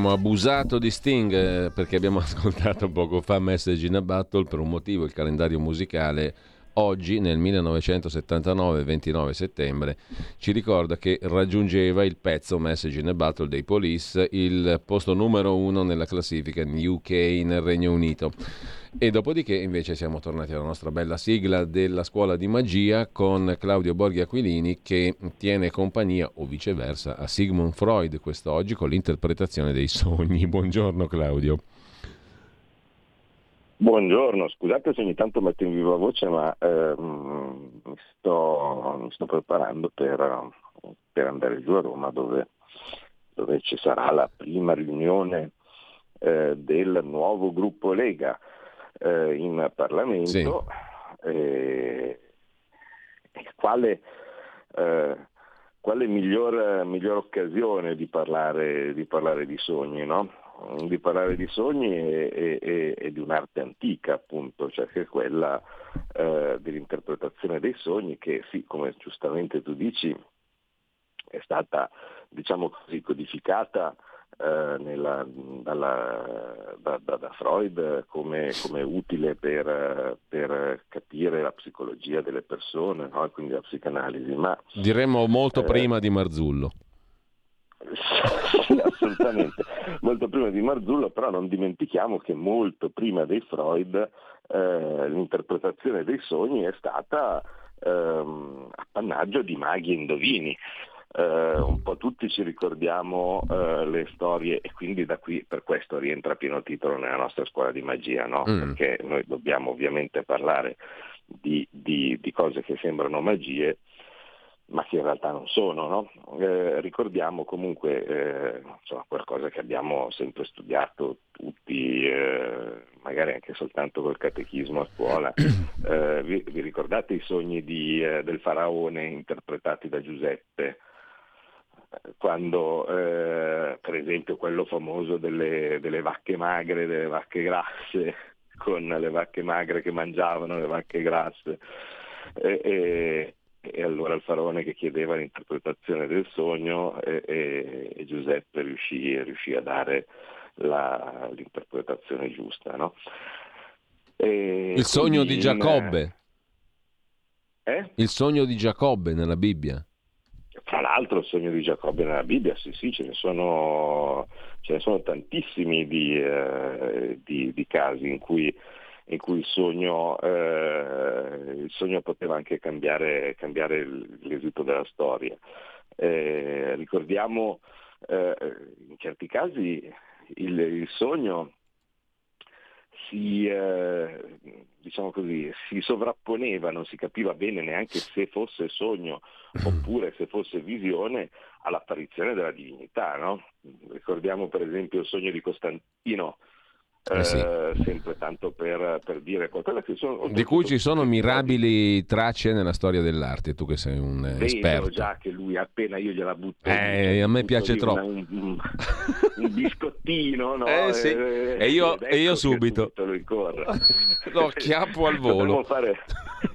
Abbiamo abusato di Sting eh, perché abbiamo ascoltato poco fa Message in a Battle per un motivo, il calendario musicale oggi nel 1979, 29 settembre, ci ricorda che raggiungeva il pezzo Message in a Battle dei Police il posto numero uno nella classifica in UK nel Regno Unito. E dopodiché invece siamo tornati alla nostra bella sigla della scuola di magia con Claudio Borghi Aquilini che tiene compagnia o viceversa a Sigmund Freud quest'oggi con l'interpretazione dei sogni. Buongiorno Claudio. Buongiorno, scusate se ogni tanto metto in viva voce, ma ehm, mi, sto, mi, sto, preparando per, per, andare giù a Roma dove, dove, ci sarà la prima riunione eh, del nuovo gruppo Lega eh, in Parlamento. Sì. Eh, quale, eh, quale miglior, miglior, occasione di parlare di, parlare di sogni, no? Di parlare di sogni e, e, e, di un'arte antica, appunto, cioè che è quella eh, dell'interpretazione dei sogni che sì, come giustamente tu dici, è stata diciamo così codificata eh, nella, dalla, da, da, da, Freud come, come utile per, per, capire la psicologia delle persone, no? quindi la psicanalisi. Ma, Diremmo molto eh, prima di Marzullo. Assolutamente, molto prima di Marzullo, però non dimentichiamo che molto prima dei Freud eh, l'interpretazione dei sogni è stata ehm, appannaggio di maghi e indovini. Uh, un po' tutti ci ricordiamo uh, le storie e quindi da qui per questo rientra a pieno titolo nella nostra scuola di magia, no? mm. perché noi dobbiamo ovviamente parlare di, di, di, cose che sembrano magie ma che in realtà non sono. No? Eh, ricordiamo comunque eh, insomma, qualcosa che abbiamo sempre studiato tutti, eh, magari anche soltanto col catechismo a scuola. Eh, vi, vi, ricordate i sogni di, eh, del faraone interpretati da Giuseppe? Quando eh, per esempio quello famoso delle, delle vacche magre, delle vacche grasse, con le vacche magre che mangiavano le vacche grasse. E, e, e allora il faraone che chiedeva l'interpretazione del sogno e, e, e Giuseppe riuscì, riuscì, a dare la, l'interpretazione giusta. No? il sogno di Giacobbe. Eh? Il sogno di Giacobbe nella Bibbia. Tra l'altro il sogno di Giacobbe nella Bibbia, sì sì, ce ne sono, ce ne sono tantissimi di, eh, di, di casi in cui in cui il sogno, eh, il sogno poteva anche cambiare, cambiare, l'esito della storia. Eh, ricordiamo eh, in certi casi il, il sogno si, eh, diciamo così, si sovrapponeva, non si capiva bene neanche se fosse sogno oppure se fosse visione all'apparizione della divinità. No? Ricordiamo per esempio il sogno di Costantino eh sì. eh, sempre tanto per, per dire qualcosa sono, di cui ci sono mirabili tracce nella storia dell'arte tu che sei un Vedo esperto già che lui appena io gliela butto eh, a me piace troppo un, un, un, biscottino no? eh, sì. e, e, io, ecco e io subito, lo chiappo al volo fare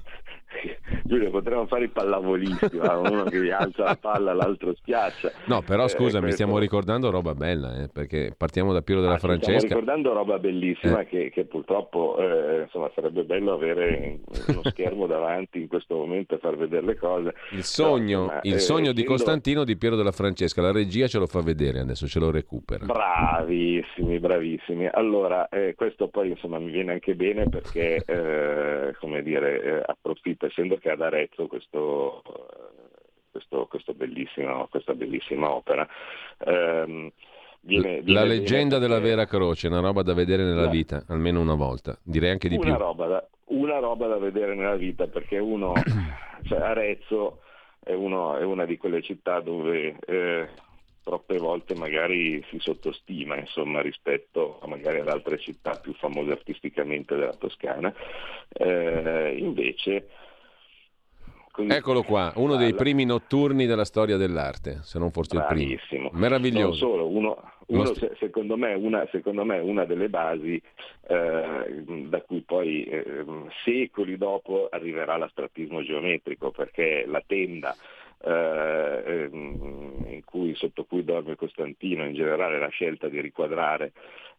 Giulio, potremmo fare i pallavolisti, uno che alza la palla, l'altro schiaccia. No, però eh, scusami, questo... stiamo ricordando roba bella, eh, perché partiamo da Piero della ah, Francesca. Stiamo ricordando roba bellissima eh. che, che, purtroppo eh, insomma, sarebbe bello avere uno schermo davanti in questo momento e far vedere le cose. Il sogno, no, il eh, sogno di Costantino di Piero della Francesca, la regia ce lo fa vedere adesso, ce lo recupera. Bravissimi, bravissimi. Allora, eh, questo poi insomma mi viene anche bene perché, come dire, approfitto, essendo che ad Arezzo questo, questo, questo bellissimo, questa bellissima opera. Um, Viene, viene, la leggenda della vera croce, una roba da vedere nella vita, almeno una volta, direi anche di una più. Roba da, una roba da vedere nella vita perché uno, cioè Arezzo è, uno, è una di quelle città dove eh, troppe volte magari si sottostima insomma, rispetto magari ad altre città più famose artisticamente della Toscana. Eh, invece così, Eccolo qua, uno alla... dei primi notturni della storia dell'arte, se non forse Bravissimo. il primo. Meraviglioso. Non solo, uno, uno secondo, me, una, secondo, me, una, delle basi eh, da cui poi eh, secoli dopo arriverà l'astrattismo geometrico, perché la tenda eh, ehm, cui, sotto cui dorme Costantino, in generale la scelta di riquadrare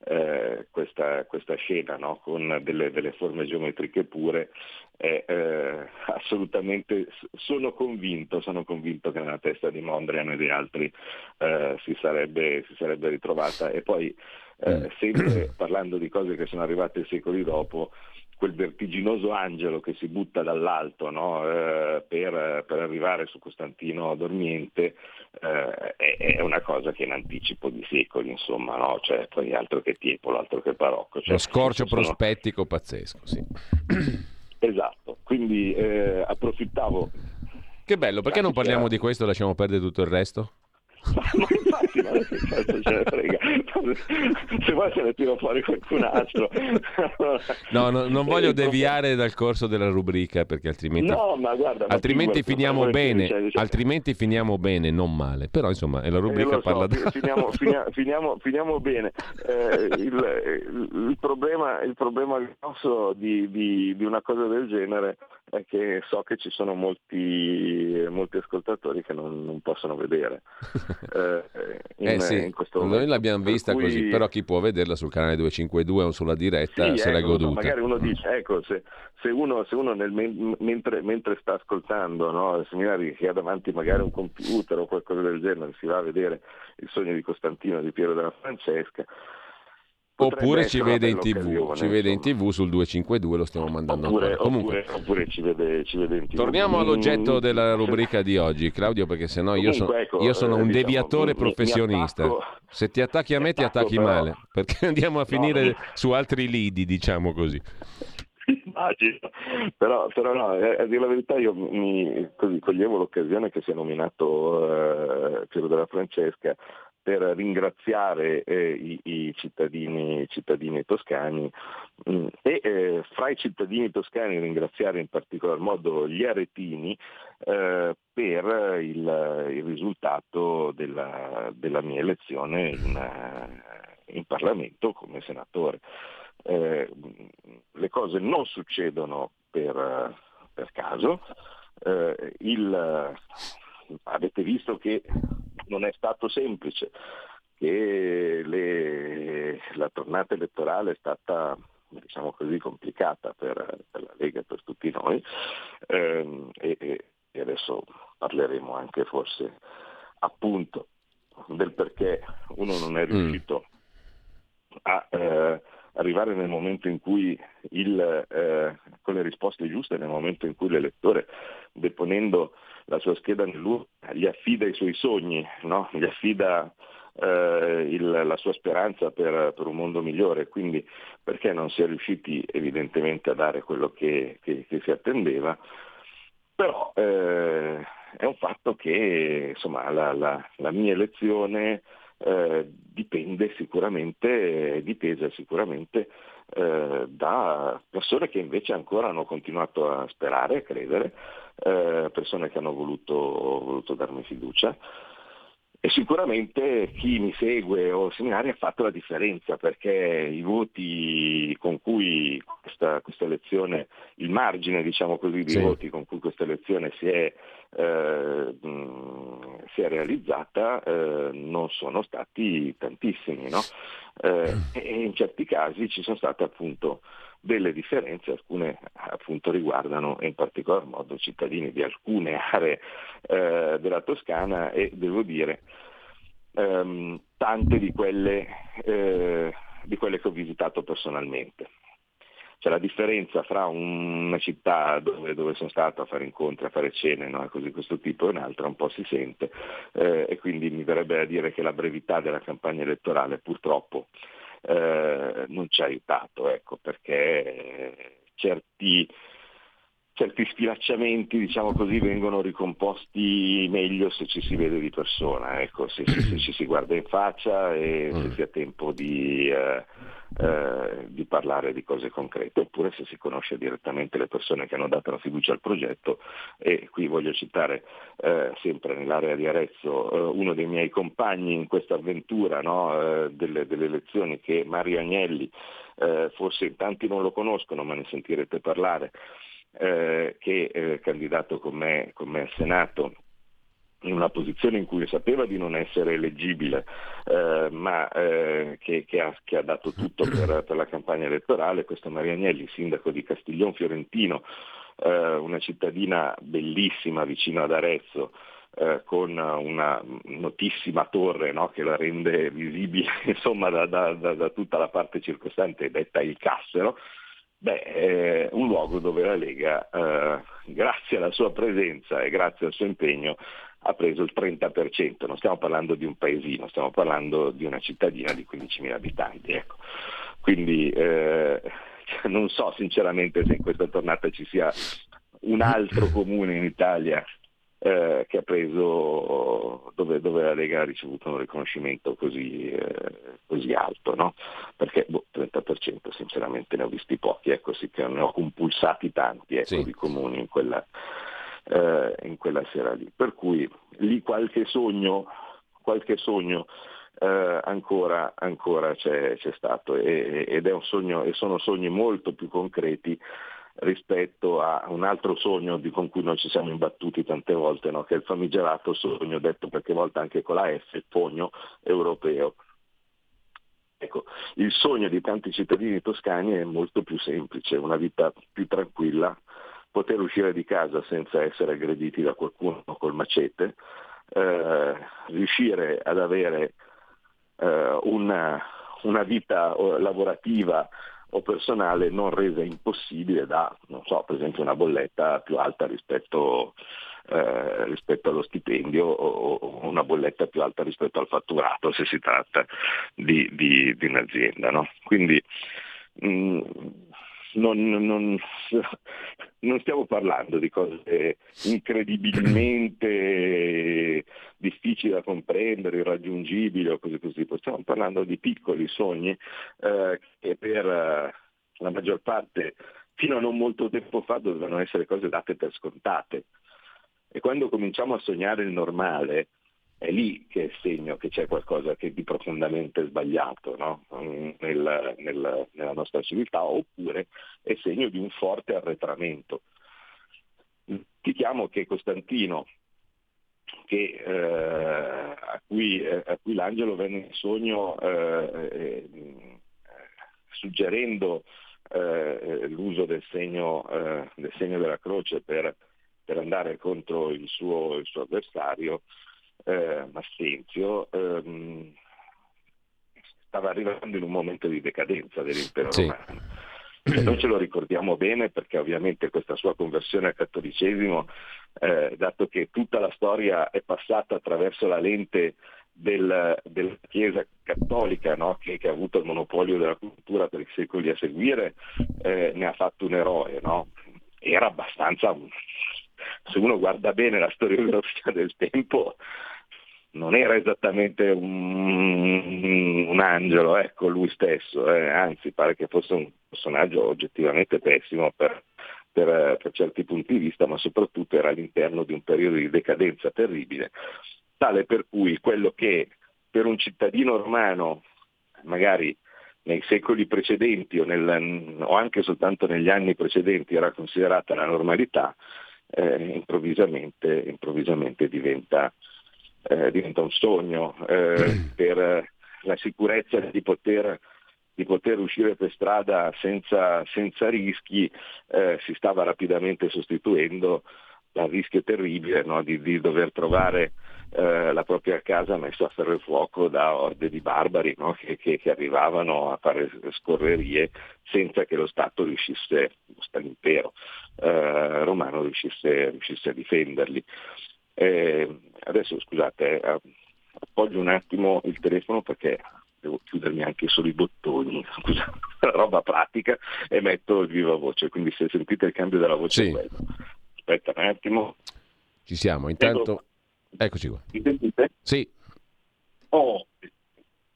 eh, questa, questa, scena no? con delle, delle, forme geometriche pure, è eh, assolutamente, sono convinto, sono convinto che nella testa di Mondrian e di altri eh, si sarebbe, si, sarebbe, ritrovata. E poi, eh, mm. sempre parlando di cose che sono arrivate secoli dopo, quel vertiginoso angelo che si butta dall'alto no? eh, per, per, arrivare su Costantino dormiente eh, è, è, una cosa che in anticipo di secoli, insomma, no? cioè, poi altro che Tiepolo, altro che Barocco. Cioè, Lo scorcio sono... prospettico pazzesco, sì. Esatto, quindi eh, approfittavo. Che bello, perché non parliamo di questo e lasciamo perdere tutto il resto? ma ma che cazzo ce ne frega. Se vuoi se ne tiro fuori qualcun altro. No, no non voglio deviare dal corso della rubrica perché altrimenti no, ma guarda, altrimenti finiamo bene cioè, diciamo... altrimenti finiamo bene non male. Però insomma è la rubrica eh, so, parla da... finiamo, finiamo, finiamo, bene. Eh, il, il, il, problema il problema grosso di, di, di una cosa del genere è che so che ci sono molti, molti ascoltatori che non, non possono vedere. Eh, in, eh sì, noi l'abbiamo vista cui... così, però chi può vederla sul canale 252 o sulla diretta sì, se ecco, l'è goduta. Magari uno dice, ecco, se, se uno, se uno nel, mentre, mentre, sta ascoltando, no, se magari che ha davanti magari un computer o qualcosa del genere, si va a vedere il sogno di Costantino di Piero della Francesca, Oppure ci vede, in TV, ci vede in TV sul 252, lo stiamo mandando oppure, oppure, oppure ci, vede, ci, vede, in TV. Torniamo all'oggetto mm, della rubrica di oggi, Claudio, perché sennò io, Comunque, so, ecco, io sono un diciamo, deviatore mi, professionista. Mi attacco, Se ti attacchi a me, ti attacchi però, male, perché andiamo a finire no, su altri lidi, diciamo così. Immagino, però, però no, a dire la verità io mi così, coglievo l'occasione che si è nominato eh, Piero della Francesca per ringraziare eh, i, i, cittadini, cittadini toscani mm, e eh, fra i cittadini toscani ringraziare in particolar modo gli aretini eh, per il, il risultato della, della, mia elezione in, in Parlamento come senatore. Eh, le cose non succedono per, per caso, eh, il, avete visto che non è stato semplice, che le, la tornata elettorale è stata diciamo così, complicata per, per, la Lega e per tutti noi ehm, e, e, adesso parleremo anche forse appunto del perché uno non è mm. riuscito a eh, arrivare nel momento in cui il, eh, con le risposte giuste, nel momento in cui l'elettore deponendo la sua scheda nell'urna, gli affida i suoi sogni, no? gli affida eh, il, la sua speranza per, per, un mondo migliore, quindi perché non si è riusciti evidentemente a dare quello che, che, che si attendeva, però eh, è un fatto che insomma, la, la, la mia elezione eh, dipende sicuramente, dipesa sicuramente eh, da persone che invece ancora hanno continuato a sperare, a credere, eh, persone che hanno voluto, voluto darmi fiducia. E sicuramente chi mi segue o seminari ha fatto la differenza perché i voti con cui questa, questa elezione, il margine diciamo così di sì. voti con cui questa elezione si è, eh, si è realizzata eh, non sono stati tantissimi. No? Eh, e in certi casi ci sono state appunto delle differenze, alcune appunto riguardano in particolar modo cittadini di alcune aree eh, della Toscana e devo dire ehm, tante di quelle, eh, di quelle che ho visitato personalmente. C'è la differenza fra una città dove, dove, sono stato a fare incontri, a fare cene, no? così questo tipo e un'altra un po' si sente eh, e quindi mi verrebbe a dire che la brevità della campagna elettorale purtroppo eh, non ci ha aiutato, ecco, perché certi, certi sfilacciamenti, diciamo così, vengono ricomposti meglio se ci si vede di persona, ecco, se, se, se ci si guarda in faccia e se mm. si ha tempo di, eh, eh, di, parlare di cose concrete, oppure se si conosce direttamente le persone che hanno dato la fiducia al progetto e qui voglio citare eh, sempre nell'area di Arezzo eh, uno dei miei compagni in questa avventura no, eh, delle, delle elezioni che è Mario Agnelli, eh, forse in tanti non lo conoscono ma ne sentirete parlare, eh, che è candidato con me, al Senato in una posizione in cui sapeva di non essere eleggibile, eh, ma eh, che, che, ha, che, ha, dato tutto per, per, la campagna elettorale, questo Maria Agnelli, sindaco di Castiglion Fiorentino, eh, una cittadina bellissima vicino ad Arezzo, eh, con una notissima torre no, che la rende visibile insomma, da, da, da, da, tutta la parte circostante, detta il Cassero, Beh, è un luogo dove la Lega, eh, grazie alla sua presenza e grazie al suo impegno, ha preso il 30%. Non stiamo parlando di un paesino, stiamo parlando di una cittadina di 15.000 abitanti. Ecco. Quindi eh, non so sinceramente se in questa tornata ci sia un altro comune in Italia eh, che ha preso dove, dove, la Lega ha ricevuto un riconoscimento così, eh, così alto, no? perché boh, 30% sinceramente ne ho visti pochi, ecco sì che ne ho compulsati tanti ecco, sì. di comuni in quella, eh, in quella sera lì. Per cui lì qualche sogno, qualche sogno eh, ancora, ancora c'è, c'è, stato e, ed è un sogno, e sono sogni molto più concreti rispetto a un altro sogno con cui noi ci siamo imbattuti tante volte, no? che è il famigerato sogno, detto qualche volta anche con la F, il sogno europeo. Ecco, il sogno di tanti cittadini toscani è molto più semplice, una vita più tranquilla, poter uscire di casa senza essere aggrediti da qualcuno col macete, eh, riuscire ad avere eh, una, una vita eh, lavorativa o personale non resa impossibile da, non so, per esempio una bolletta più alta rispetto, eh, rispetto allo stipendio o, o, una bolletta più alta rispetto al fatturato se si tratta di, di, di un'azienda. No? Quindi mh, mm, non, non, non, stiamo parlando di cose incredibilmente difficili da comprendere, irraggiungibili o così così, stiamo parlando di piccoli sogni eh, che per eh, la maggior parte fino a non molto tempo fa dovevano essere cose date per scontate. E quando cominciamo a sognare il normale, è lì che è segno che c'è qualcosa che di profondamente sbagliato no? nel, nel, nella nostra civiltà, oppure è segno di un forte arretramento. Diciamo che Costantino, che, eh, a, cui, eh, a, cui, l'angelo venne in sogno eh, eh suggerendo eh, l'uso del segno, eh, del segno, della croce per, per andare contro il suo, il suo avversario, eh, Massenzio ehm, stava arrivando in un momento di decadenza dell'impero sì. romano. E noi ce lo ricordiamo bene perché ovviamente questa sua conversione al cattolicesimo, eh, dato che tutta la storia è passata attraverso la lente del, della Chiesa cattolica no? che, che, ha avuto il monopolio della cultura per i secoli a seguire, eh, ne ha fatto un eroe. No? Era abbastanza, se uno guarda bene la storiografia del tempo, non era esattamente un, un angelo, ecco, lui stesso, eh, anzi pare che fosse un personaggio oggettivamente pessimo per, per, per, certi punti di vista, ma soprattutto era all'interno di un periodo di decadenza terribile, tale per cui quello che per un cittadino romano, magari nei secoli precedenti o, nel, o anche soltanto negli anni precedenti era considerata la normalità, eh, improvvisamente, improvvisamente diventa eh, diventa un sogno eh, per la sicurezza di poter, di poter, uscire per strada senza, senza rischi eh, si stava rapidamente sostituendo dal rischio terribile no, di, di, dover trovare eh, la propria casa messa a ferro e fuoco da orde di barbari no, che, che, che, arrivavano a fare scorrerie senza che lo Stato riuscisse, l'impero eh, romano riuscisse, riuscisse a difenderli. Eh, adesso scusate, eh, appoggio un attimo il telefono perché devo chiudermi anche solo i bottoni, scusa, la roba pratica e metto il viva voce, quindi se sentite il cambio della voce sì. Aspetta un attimo. Ci siamo, intanto... Eccoci qua. Mi sentite? Sì. Oh.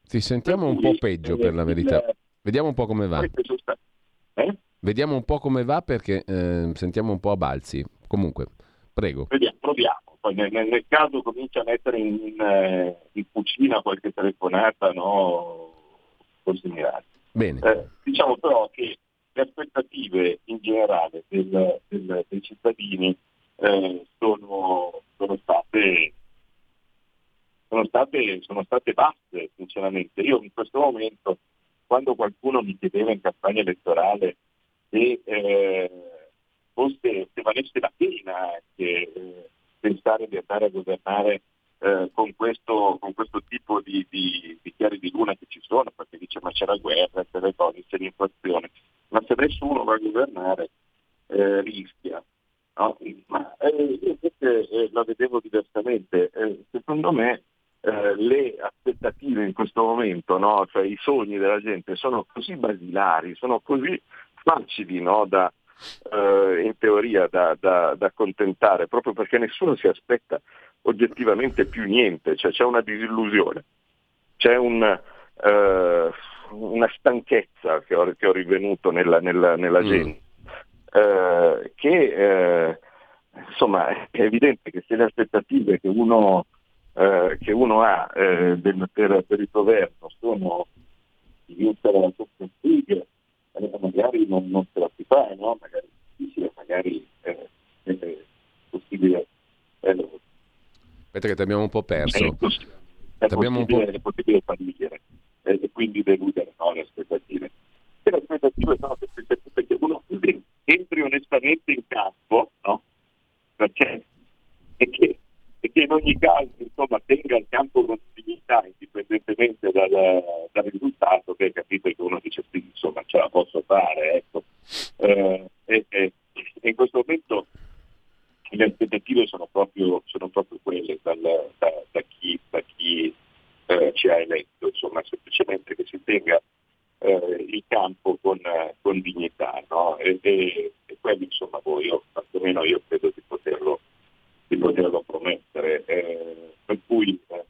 Ti sentiamo un po' peggio per la verità. Vediamo un po' come va. Eh? Vediamo un po' come va perché eh, sentiamo un po' a balzi. Comunque, prego. Vediamo, proviamo. Poi nel, nel caso comincia a mettere in, in, eh, in cucina qualche telefonata, no? Così mirati. Bene. Eh, diciamo però che le aspettative in generale del, del, dei cittadini eh, sono, sono, state, sono, state, sono state basse, sinceramente. Io in questo momento, quando qualcuno mi chiedeva in campagna elettorale se, eh, fosse, se valesse la pena anche eh, pensare di andare a governare eh, con, questo, con, questo, tipo di, di, di, chiari di luna che ci sono, perché dice ma c'è la guerra, c'è le cose, c'è l'inflazione, ma se nessuno va a governare eh, rischia. No? Ma eh, io invece eh, la vedevo diversamente. Eh, secondo me eh, le aspettative in questo momento, no? cioè i sogni della gente sono così basilari, sono così facili no? da, eh, in teoria da, da, da, accontentare, proprio perché nessuno si aspetta oggettivamente più niente, cioè c'è una disillusione, c'è un, eh, una stanchezza che ho, che ho rivenuto nella, nella, nella mm. gente eh, che eh, insomma è evidente che se le aspettative che uno, eh, che uno ha eh, del, per, per, il governo sono di vincere la Champions Eh, magari non, non, se la si fa, no? magari difficile, magari eh, è possibile. Aspetta che ti abbiamo un po' perso. È, possibile, è, possibile, è possibile fallire e quindi deludere no, le aspettative. E le aspettative sono che uno entri onestamente in campo, no? Perché, e, che, e che in ogni caso insomma, tenga il campo con dignità indipendentemente dal, dal, risultato, che capito che uno dice sì, insomma ce la posso fare, ecco. Eh, e, e, in questo momento le aspettative sono proprio, sono proprio quelle dal, da, da, chi, da chi eh, ci ha eletto, insomma semplicemente che si tenga eh, il campo con, con dignità. No? E, e, e, quello insomma voi, io, quantomeno io credo di poterlo, di poterlo promettere. Eh, per cui eh,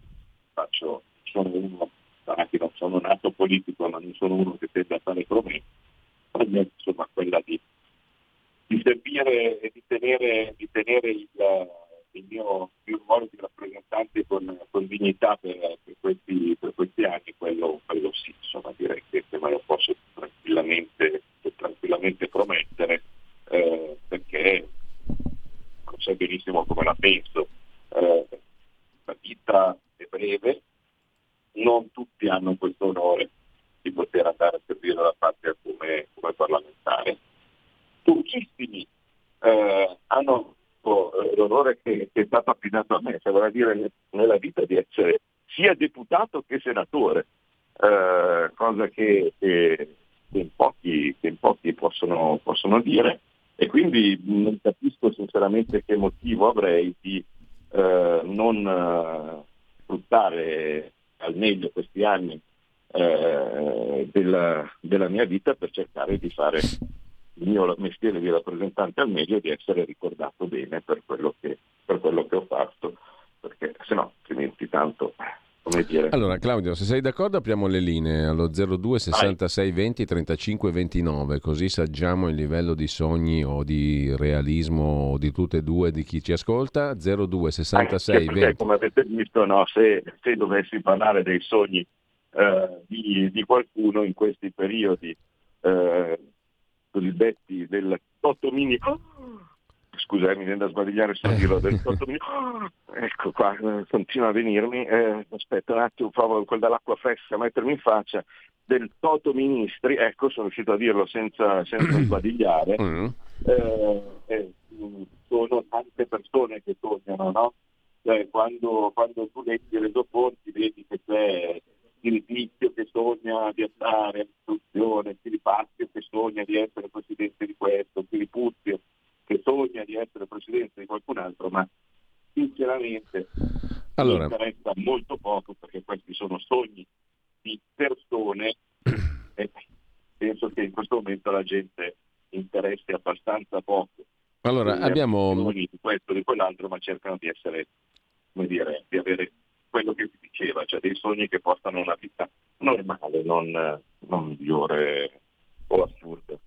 faccio, sono uno, anche non sono nato politico, ma non sono uno che tende a fare promesse, insomma quella di, di servire e di tenere, di tenere il, mio, il mio ruolo di rappresentante con, con dignità per, per, questi, per, questi, anni, quello, quello sì, insomma direi che me lo posso tranquillamente, tranquillamente promettere eh, perché non so benissimo come la penso. Eh, la vita è breve, non tutti hanno questo onore di poter andare a servire la patria come, come parlamentare. Pochissimi eh, hanno eh, l'onore che, che, è stato affidato a me, cioè vorrà dire nella vita di essere sia deputato che senatore, eh, cosa che, che, che, in pochi, in pochi possono, possono, dire e quindi non capisco sinceramente che motivo avrei di eh, non eh, sfruttare al meglio questi anni eh, della, della mia vita per cercare di fare il mio mestiere di rappresentante al meglio di essere ricordato bene per quello che, per quello che ho fatto, perché se no altrimenti tanto come dire. Allora Claudio, se sei d'accordo apriamo le linee allo 02 66 20 35 29, così saggiamo il livello di sogni o di realismo di tutte e due di chi ci ascolta. 02 66 20. Perché, come avete visto, no, se, se, dovessi parlare dei sogni eh, di, di, qualcuno in questi periodi eh, cosiddetti del Toto Scusa, mi viene da sbadigliare sul dirlo del Mini. Ecco qua, eh, continua a venirmi. Eh, aspetta un attimo, provo quel dall'acqua fresca a mettermi in faccia. Del Toto Ministri, ecco, sono riuscito a dirlo senza, senza sbadigliare. Mm. Eh, eh, sono tante persone che sognano, no? Cioè, quando, quando tu leggi i resoconti vedi che c'è Filipizio che sogna di andare all'istruzione, Filipazio che sogna di essere presidente di questo, che sogna di essere presidente di qualcun altro, ma sinceramente allora. mi interessa molto poco perché questi sono sogni di persone e penso che in questo momento la gente interessi abbastanza poco. Allora, abbiamo... Di questo, di quell'altro, ma cercano di essere, come dire, di avere quello che si diceva, cioè dei sogni che portano una vita normale, non, non migliore.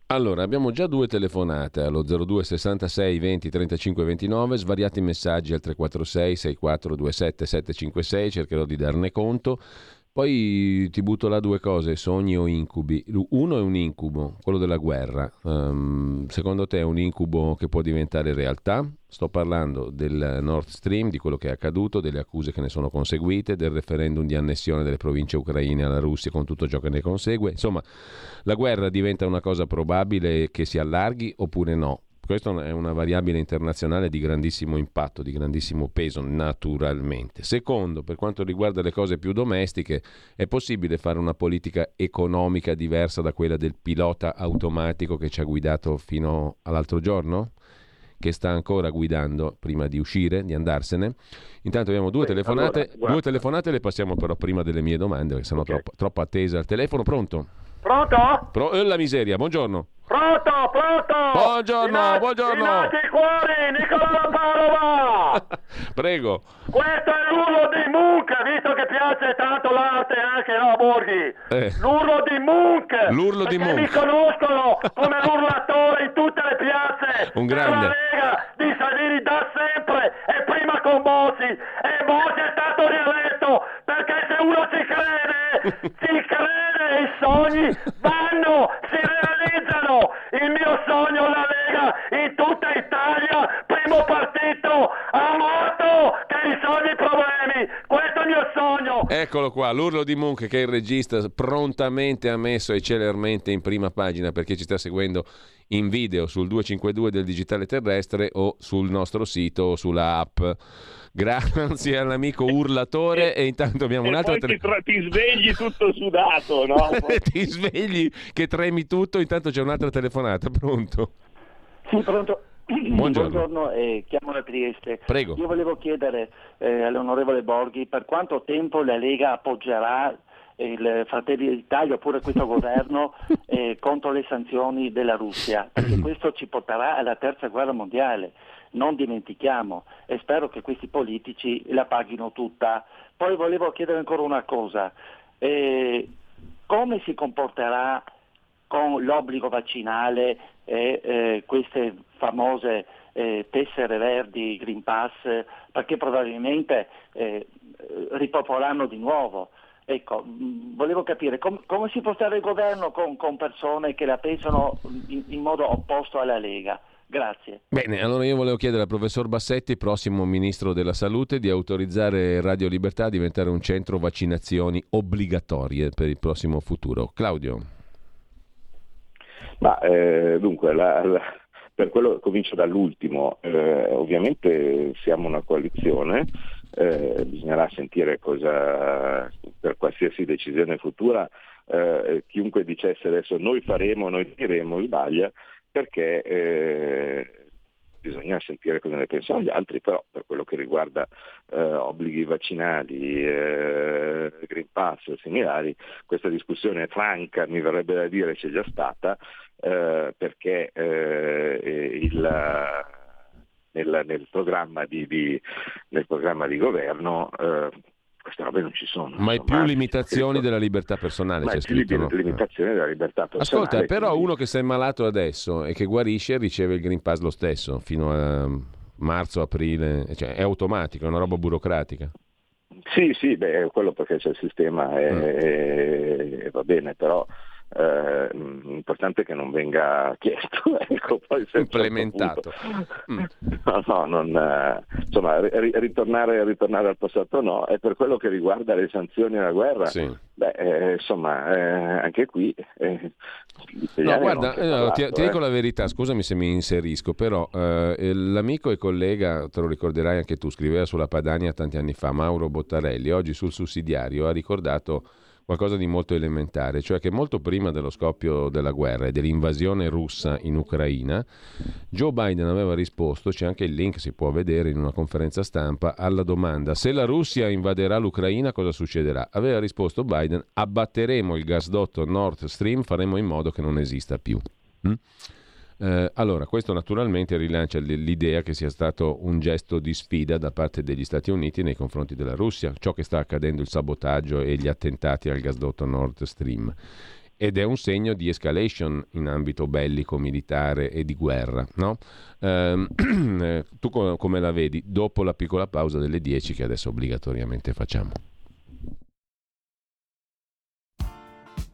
Allora, abbiamo già due telefonate allo 02 66 20 35 29, svariati messaggi al 346 6427 756, cercherò di darne conto. Poi ti butto là due cose, sogni o incubi. Uno è un incubo, quello della guerra. Um, secondo te è un incubo che può diventare realtà? Sto parlando del Nord Stream, di quello che è accaduto, delle accuse che ne sono conseguite, del referendum di annessione delle province ucraine alla Russia con tutto ciò che ne consegue. Insomma, la guerra diventa una cosa probabile che si allarghi oppure no? Questa è una variabile internazionale di grandissimo impatto, di grandissimo peso, naturalmente. Secondo, per quanto riguarda le cose più domestiche, è possibile fare una politica economica diversa da quella del pilota automatico che ci ha guidato fino all'altro giorno? Che sta ancora guidando prima di uscire, di andarsene. Intanto abbiamo due telefonate, allora, due telefonate le passiamo però prima delle mie domande, perché sennò okay. troppo, troppo attesa al telefono. Pronto? Pronto? Pro- eh, la miseria, buongiorno. Pronto, pronto! Buongiorno, Inati, buongiorno! Inati cuori, Nicola Padova! Prego. Questo è l'urlo di Munch, visto che piace tanto l'arte anche a Borghi. Eh. L'urlo di Munch! L'urlo di Munch. mi conoscono come l'urlatore in tutte le piazze. Un grande. la Lega di Salvini da sempre e prima con Bossi. E Bossi è stato rieletto perché se uno ci crede, ci sogni vanno, si realizzano il mio sogno la Lega in tutta Italia, primo partito a morto che risolve i problemi. Questo è il mio sogno. Eccolo qua, l'urlo di Munch che il regista prontamente ha messo e celermente in prima pagina perché ci sta seguendo in video sul 252 del digitale terrestre o sul nostro sito o sulla app. Grazie all'amico urlatore e intanto abbiamo un altro... Tele... Tra... ti svegli tutto sudato, no? ti svegli che tremi tutto, intanto c'è un'altra telefonata, pronto? Sì, pronto. Buongiorno, Buongiorno eh, chiamo da Trieste. Prego. Io volevo chiedere eh, all'onorevole Borghi per quanto tempo la Lega appoggerà il Fratelli d'Italia oppure questo governo eh, contro le sanzioni della Russia, perché questo ci porterà alla terza guerra mondiale non dimentichiamo e spero che questi politici la paghino tutta. Poi volevo chiedere ancora una cosa, eh, come si comporterà con l'obbligo vaccinale e eh, queste famose eh, tessere verdi, Green Pass, perché probabilmente eh, ripopoleranno di nuovo. Ecco, volevo capire com- come si può stare il governo con, con persone che la pensano in, in modo opposto alla Lega. Grazie. Bene, allora io volevo chiedere al professor Bassetti, prossimo ministro della Salute, di autorizzare Radio Libertà a diventare un centro vaccinazioni obbligatorie per il prossimo futuro. Claudio. Ma, eh, dunque, la, la, per quello comincio dall'ultimo. Eh, ovviamente siamo una coalizione, eh, bisognerà sentire cosa per qualsiasi decisione futura eh, chiunque dicesse adesso noi faremo, noi diremo, sbaglia perché eh, bisogna sentire cosa ne pensano gli altri, però per quello che riguarda eh, obblighi vaccinali, eh, Green Pass e similari, questa discussione franca, mi verrebbe da dire, c'è già stata, eh, perché eh, il, nel, nel, programma di, di, nel, programma di, governo eh, queste robe non ci sono. Ma è più limitazioni della libertà personale, Ma c'è scritto. No? limitazioni della libertà personale. Ascolta, però quindi... uno che si è malato adesso e che guarisce riceve il Green Pass lo stesso, fino a marzo, aprile, cioè è automatico, è una roba burocratica. Sì, sì, beh, quello perché c'è il sistema e, mm. e va bene, però eh, l'importante che non venga chiesto, ecco, poi implementato. Mm. No, no, non, eh, insomma, ri- ritornare, ritornare, al passato no, e per quello che riguarda le sanzioni alla guerra, sì. beh, eh, insomma, eh, anche qui... Eh, no, guarda, parlato, ti, ti, dico la verità, scusami se mi inserisco, però l'amico e collega, te lo ricorderai anche tu, scriveva sulla Padania tanti anni fa, Mauro Bottarelli, oggi sul sussidiario ha ricordato qualcosa di molto elementare, cioè che molto prima dello scoppio della guerra e dell'invasione russa in Ucraina, Joe Biden aveva risposto, c'è anche il link, si può vedere in una conferenza stampa, alla domanda se la Russia invaderà l'Ucraina cosa succederà? Aveva risposto Biden abbatteremo il gasdotto Nord Stream, faremo in modo che non esista più. Mm? Eh, allora, questo naturalmente rilancia l'idea che sia stato un gesto di sfida da parte degli Stati Uniti nei confronti della Russia, ciò che sta accadendo, il sabotaggio e gli attentati al gasdotto Nord Stream. Ed è un segno di escalation in ambito bellico, militare e di guerra. No? Ehm, eh, tu come la vedi dopo la piccola pausa delle 10 che adesso obbligatoriamente facciamo?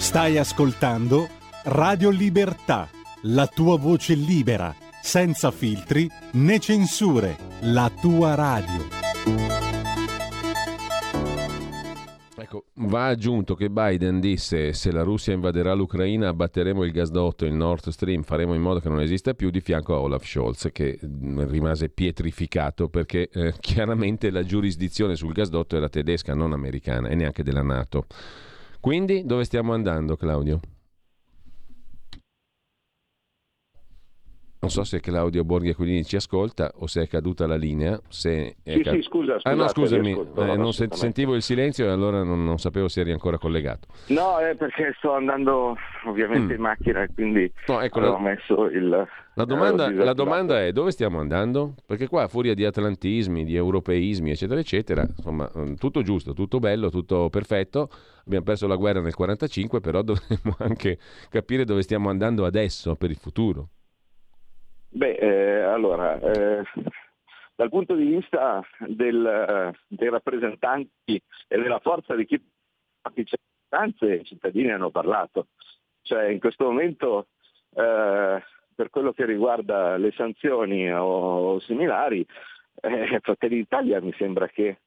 Stai ascoltando Radio Libertà, la tua voce libera, senza filtri né censure, la tua radio. Ecco, va aggiunto che Biden disse se la Russia invaderà l'Ucraina abbatteremo il gasdotto, il Nord Stream, faremo in modo che non esista più di fianco a Olaf Scholz che mm, rimase pietrificato perché eh, chiaramente la giurisdizione sul gasdotto era tedesca, non americana e neanche della Nato. Quindi dove stiamo andando, Claudio? Non so se Claudio Borghi Aquilini ci ascolta o se è caduta la linea. Se sì, cad... sì, scusa, ah, no, scusami, eh, non se- sentivo il silenzio e allora non, non, sapevo se eri ancora collegato. No, è perché sto andando ovviamente mm. in macchina e quindi no, ecco, ho messo il... La domanda, eh, la domanda, è dove stiamo andando? Perché qua a furia di atlantismi, di europeismi, eccetera, eccetera, insomma, mm, tutto giusto, tutto bello, tutto perfetto. Abbiamo perso la guerra nel 1945, però dovremmo anche capire dove stiamo andando adesso per il futuro. Beh, eh, allora, eh, dal punto di vista del, eh, dei rappresentanti e della forza di chi partecipa i cittadini hanno parlato. Cioè, in questo momento, eh, per quello che riguarda le sanzioni o, o similari, eh, Fratelli d'Italia mi sembra che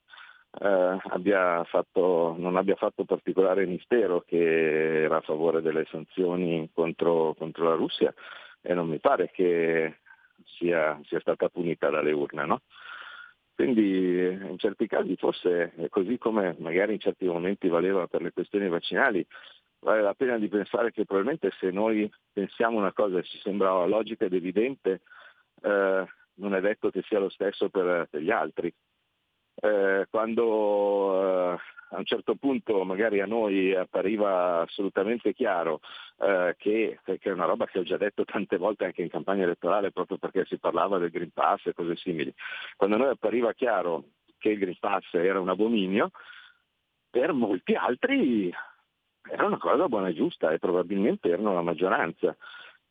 eh, abbia fatto, non abbia fatto particolare mistero che era a favore delle sanzioni contro, contro la Russia e non mi pare che sia, sia stata punita dalle urne. No? Quindi in certi casi forse, così come magari in certi momenti valeva per le questioni vaccinali, vale la pena di pensare che probabilmente se noi pensiamo una cosa e ci sembra logica ed evidente, eh, non è detto che sia lo stesso per, per gli altri. Eh, quando eh, a un certo punto magari a noi appariva assolutamente chiaro eh, che, che, è una roba che ho già detto tante volte anche in campagna elettorale proprio perché si parlava del Green Pass e cose simili, quando a noi appariva chiaro che il Green Pass era un abominio, per molti altri era una cosa buona e giusta e probabilmente erano la maggioranza.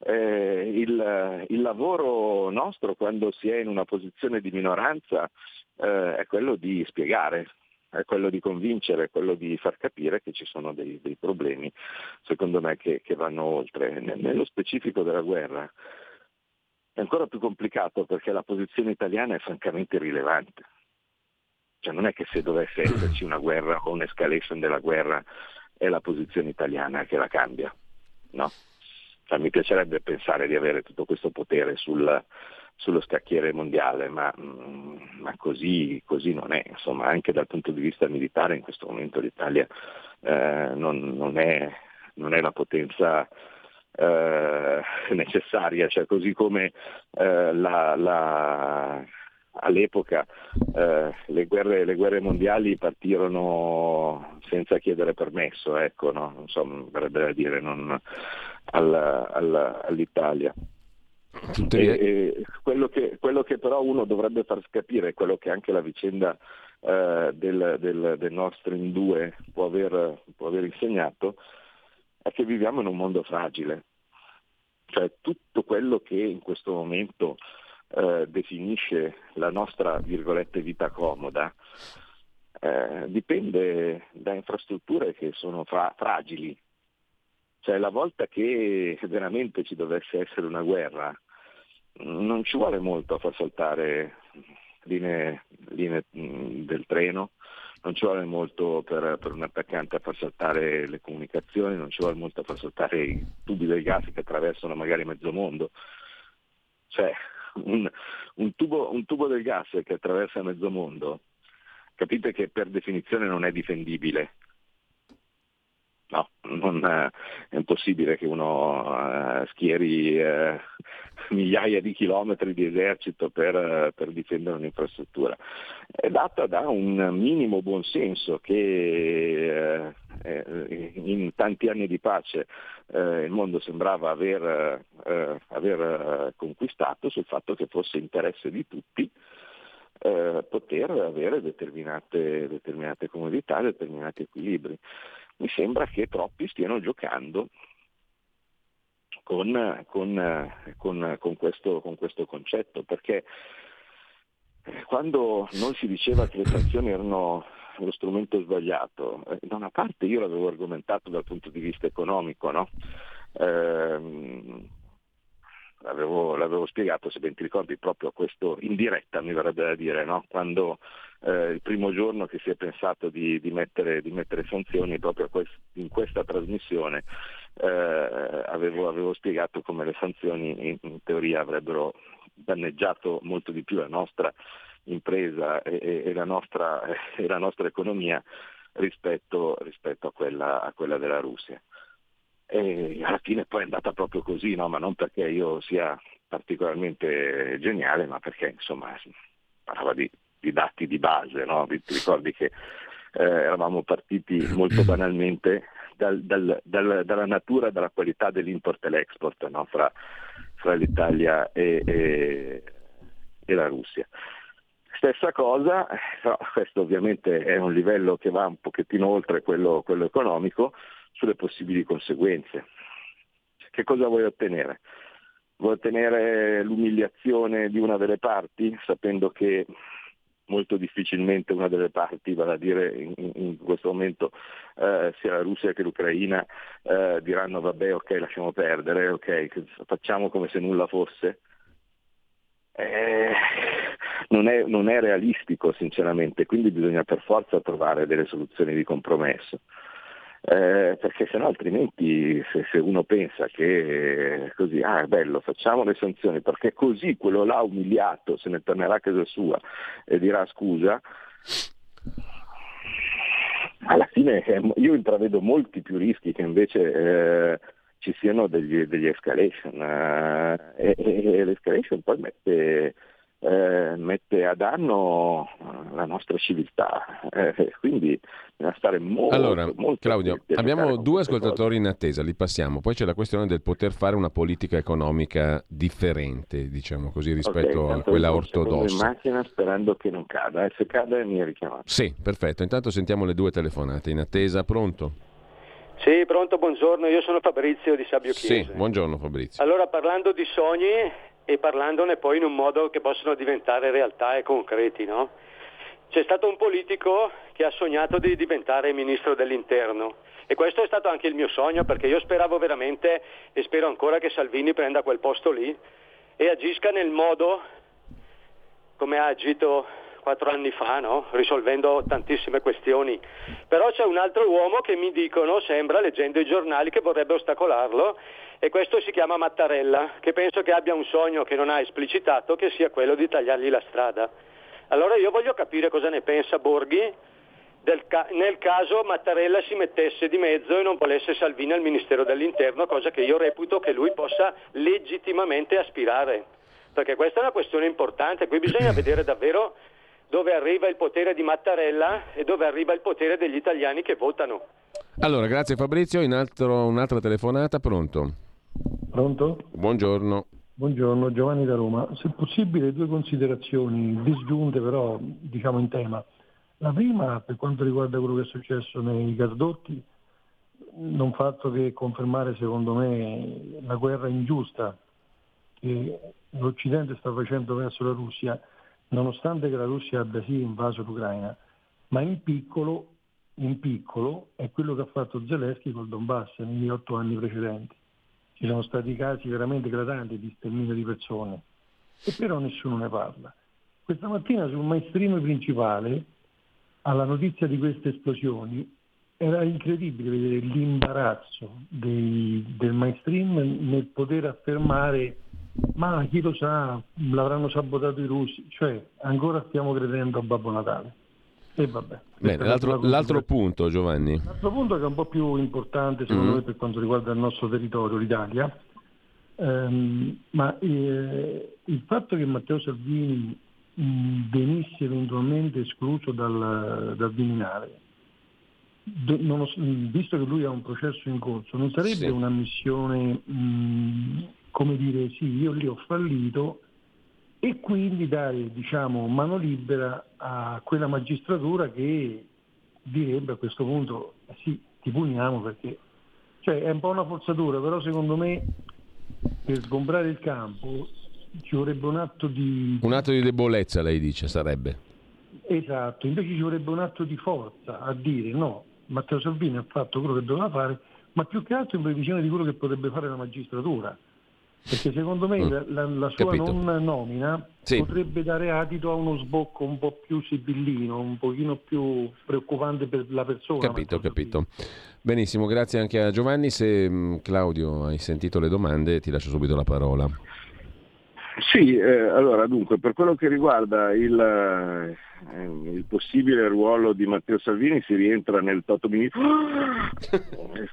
Eh, il, il, lavoro nostro quando si è in una posizione di minoranza eh, è quello di spiegare, è quello di convincere, è quello di far capire che ci sono dei, dei problemi, secondo me, che, che vanno oltre. Nello specifico della guerra è ancora più complicato perché la posizione italiana è francamente irrilevante. Cioè non è che se dovesse esserci una guerra o un'escalation della guerra è la posizione italiana che la cambia. No? Cioè, mi piacerebbe pensare di avere tutto questo potere sul, sullo scacchiere mondiale, ma, mm, ma così, così, non è. Insomma, anche dal punto di vista militare in questo momento l'Italia eh, non, non, è, non, è, la potenza eh, necessaria, cioè, così come eh, la, la, all'epoca eh, le guerre, le, guerre, mondiali partirono senza chiedere permesso, ecco, no? Insomma, verrebbe da dire, non, alla, alla, all'Italia. E, quello, che, quello, che, però uno dovrebbe far capire, quello che anche la vicenda eh, del, del, del Nord Stream 2 può aver, può aver insegnato, è che viviamo in un mondo fragile. Cioè tutto quello che in questo momento eh, definisce la nostra virgolette vita comoda eh, dipende da infrastrutture che sono fra- fragili. Cioè la volta che veramente ci dovesse essere una guerra, non ci vuole molto a far saltare linee, linee del treno, non ci vuole molto per, per, un attaccante a far saltare le comunicazioni, non ci vuole molto a far saltare i tubi del gas che attraversano magari mezzo mondo. Cioè, un, un, tubo, un tubo del gas che attraversa mezzo mondo, capite che per definizione non è difendibile. No, non, è impossibile che uno uh, schieri uh, migliaia di chilometri di esercito per, per, difendere un'infrastruttura. È data da un minimo buonsenso che in tanti anni di pace il mondo sembrava aver, aver conquistato sul fatto che fosse interesse di tutti poter avere determinate, determinate comodità, determinati equilibri mi sembra che troppi stiano giocando con, con, con, con questo, questo, concetto, perché quando non si diceva che le sanzioni erano lo strumento sbagliato, eh, da una parte io l'avevo argomentato dal punto di vista economico, no? eh, l'avevo, l'avevo, spiegato, se ben ti ricordi, proprio questo in diretta mi verrebbe da dire, no? quando eh, il primo giorno che si è pensato di, di, mettere, di mettere, sanzioni, proprio quest, in questa trasmissione eh, avevo, avevo, spiegato come le sanzioni in, in, teoria avrebbero danneggiato molto di più la nostra impresa e, e, e, la, nostra, e la, nostra, economia rispetto, rispetto a, quella, a quella della Russia. E alla fine poi è andata proprio così, no? ma non perché io sia particolarmente geniale, ma perché insomma parlava di, di dati di base, no? ti ricordi che eh, eravamo partiti molto banalmente dal, dal, dal, dalla natura e dalla qualità dell'import e l'export no? fra, fra, l'Italia e, e, e la Russia. Stessa cosa, però questo ovviamente è un livello che va un pochettino oltre quello, quello economico, sulle possibili conseguenze. Che cosa vuoi ottenere? Vuoi ottenere l'umiliazione di una delle parti, sapendo che molto difficilmente una delle parti, vale a dire in, in questo momento eh, sia la Russia che l'Ucraina, eh, diranno vabbè ok lasciamo perdere, ok facciamo come se nulla fosse. Eh, non, è, non è realistico sinceramente, quindi bisogna per forza trovare delle soluzioni di compromesso eh, perché sennò altrimenti se, se, uno pensa che eh, così, ah è bello, facciamo le sanzioni perché così quello là umiliato se ne tornerà a casa sua e dirà scusa, alla fine eh, io intravedo molti più rischi che invece eh, ci siano degli, degli escalation. Eh, e, e, l'escalation poi mette eh, mette a danno la nostra civiltà. Eh, quindi bisogna stare molto, allora, molto Claudio, abbiamo due ascoltatori cose. in attesa, li passiamo. Poi c'è la questione del poter fare una politica economica differente, diciamo così, rispetto okay, a quella ortodossa. in macchina sperando che non cada. Eh, se cade mi richiamate. Sì, perfetto. Intanto sentiamo le due telefonate in attesa. Pronto? Sì, pronto, buongiorno. Io sono Fabrizio di Sabio Chiesa. Sì, buongiorno Fabrizio. Allora, parlando di sogni, e parlandone poi in un modo che possono diventare realtà e concreti. No? C'è stato un politico che ha sognato di diventare ministro dell'interno e questo è stato anche il mio sogno perché io speravo veramente e spero ancora che Salvini prenda quel posto lì e agisca nel modo come ha agito quattro anni fa, no? risolvendo tantissime questioni. Però c'è un altro uomo che mi dicono, sembra, leggendo i giornali, che vorrebbe ostacolarlo e questo si chiama Mattarella, che penso che abbia un sogno che non ha esplicitato, che sia quello di tagliargli la strada. Allora io voglio capire cosa ne pensa Borghi ca- nel caso Mattarella si mettesse di mezzo e non volesse Salvini al Ministero dell'Interno, cosa che io reputo che lui possa legittimamente aspirare. Perché questa è una questione importante, qui bisogna vedere davvero dove arriva il potere di Mattarella e dove arriva il potere degli italiani che votano. Allora, grazie Fabrizio, In altro, un'altra telefonata, pronto? Pronto? Buongiorno. Buongiorno, Giovanni da Roma. Se possibile due considerazioni disgiunte però diciamo in tema. La prima per quanto riguarda quello che è successo nei gasdotti, non fa altro che confermare secondo me la guerra ingiusta che l'Occidente sta facendo verso la Russia, nonostante che la Russia abbia sì invaso l'Ucraina, ma in piccolo, in piccolo è quello che ha fatto Zelensky col Donbass negli otto anni precedenti. Ci sono stati casi veramente eclatanti di sterminio di persone e però nessuno ne parla. Questa mattina sul mainstream principale, alla notizia di queste esplosioni, era incredibile vedere l'imbarazzo dei, del mainstream nel poter affermare ma chi lo sa, l'avranno sabotato i russi, cioè ancora stiamo credendo a Babbo Natale. E vabbè. Bene, l'altro, l'altro punto Giovanni. L'altro punto che è un po' più importante secondo mm. me per quanto riguarda il nostro territorio, l'Italia, ehm, ma eh, il fatto che Matteo Salvini mh, mm, venisse eventualmente escluso dal, dal Viminale, do, non, visto che lui ha un processo in corso, non sarebbe sì. una missione, mh, come dire, sì, io lì ho fallito, e quindi dare diciamo, mano libera a quella magistratura che direbbe a questo punto eh sì, ti puniamo perché cioè, è un po' una forzatura, però secondo me per sgombrare il campo ci vorrebbe un atto di... Un atto di debolezza, lei dice, sarebbe. Esatto, invece ci vorrebbe un atto di forza a dire no, Matteo Salvini ha fatto quello che doveva fare, ma più che altro in previsione di quello che potrebbe fare la magistratura. Perché secondo me mm. la, la, sua Capito. non nomina sì. potrebbe dare adito a uno sbocco un po' più sibillino, un pochino più preoccupante per la persona. Capito, capito. Benissimo, grazie anche a Giovanni. Se mm, Claudio hai sentito le domande ti lascio subito la parola. Sì, eh, allora dunque, per quello che riguarda il, eh, il, possibile ruolo di Matteo Salvini si rientra nel Toto Ministro.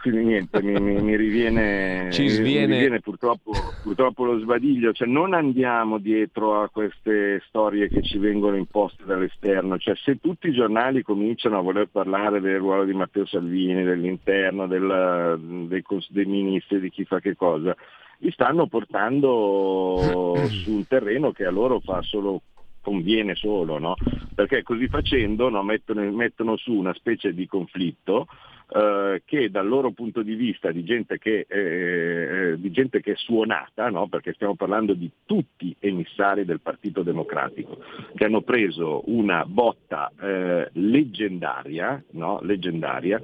Quindi niente, mi, mi, mi, riviene, Ci sviene... mi riviene purtroppo, purtroppo, lo sbadiglio, cioè non andiamo dietro a queste storie che ci vengono imposte dall'esterno, cioè se tutti i giornali cominciano a voler parlare del ruolo di Matteo Salvini, dell'interno, del, dei, dei ministri, di chi fa che cosa, li stanno portando su un terreno che a loro fa solo conviene solo, no? perché così facendo no, mettono, mettono, su una specie di conflitto eh, che dal loro punto di vista di gente che, eh, eh, di gente che è suonata, no? perché stiamo parlando di tutti emissari del Partito Democratico, che hanno preso una botta eh, leggendaria, no? leggendaria,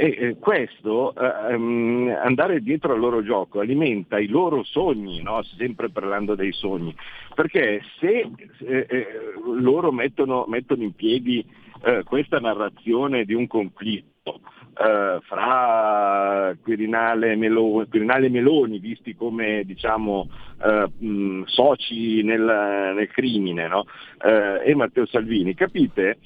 e questo, um, andare dietro al loro gioco, alimenta i loro sogni, sempre parlando dei sogni, perché se eh, eh, loro mettono, mettono, in piedi eh, questa narrazione di un conflitto, eh, fra Quirinale, Meloni, Quirinale e Meloni, visti come diciamo, eh, mh, soci nel, nel crimine, no? eh, e Matteo Salvini, capite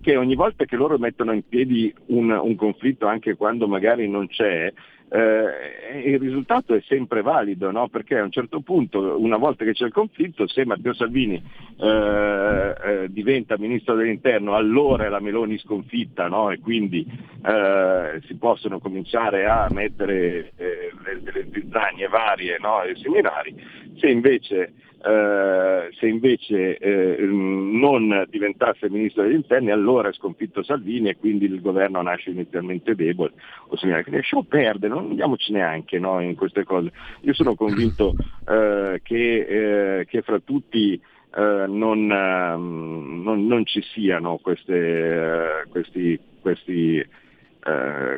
che ogni volta che loro mettono in piedi un, un conflitto, anche quando magari non c'è, eh, il risultato è sempre valido, no? perché a un certo punto, una volta che c'è il conflitto, se Matteo Salvini eh, eh, diventa ministro dell'interno, allora è la Meloni sconfitta no? e quindi eh, si possono cominciare a mettere eh, le, zizzanie varie no? e seminari. Se invece eh, se invece eh, non diventasse ministro degli interni allora è sconfitto Salvini e quindi il governo nasce inizialmente debole. O lasciamo perdere, non andiamoci neanche no, in queste cose. Io sono convinto eh, che, eh, che, fra tutti eh, non, ehm, non, non, ci siano queste, questi, questi,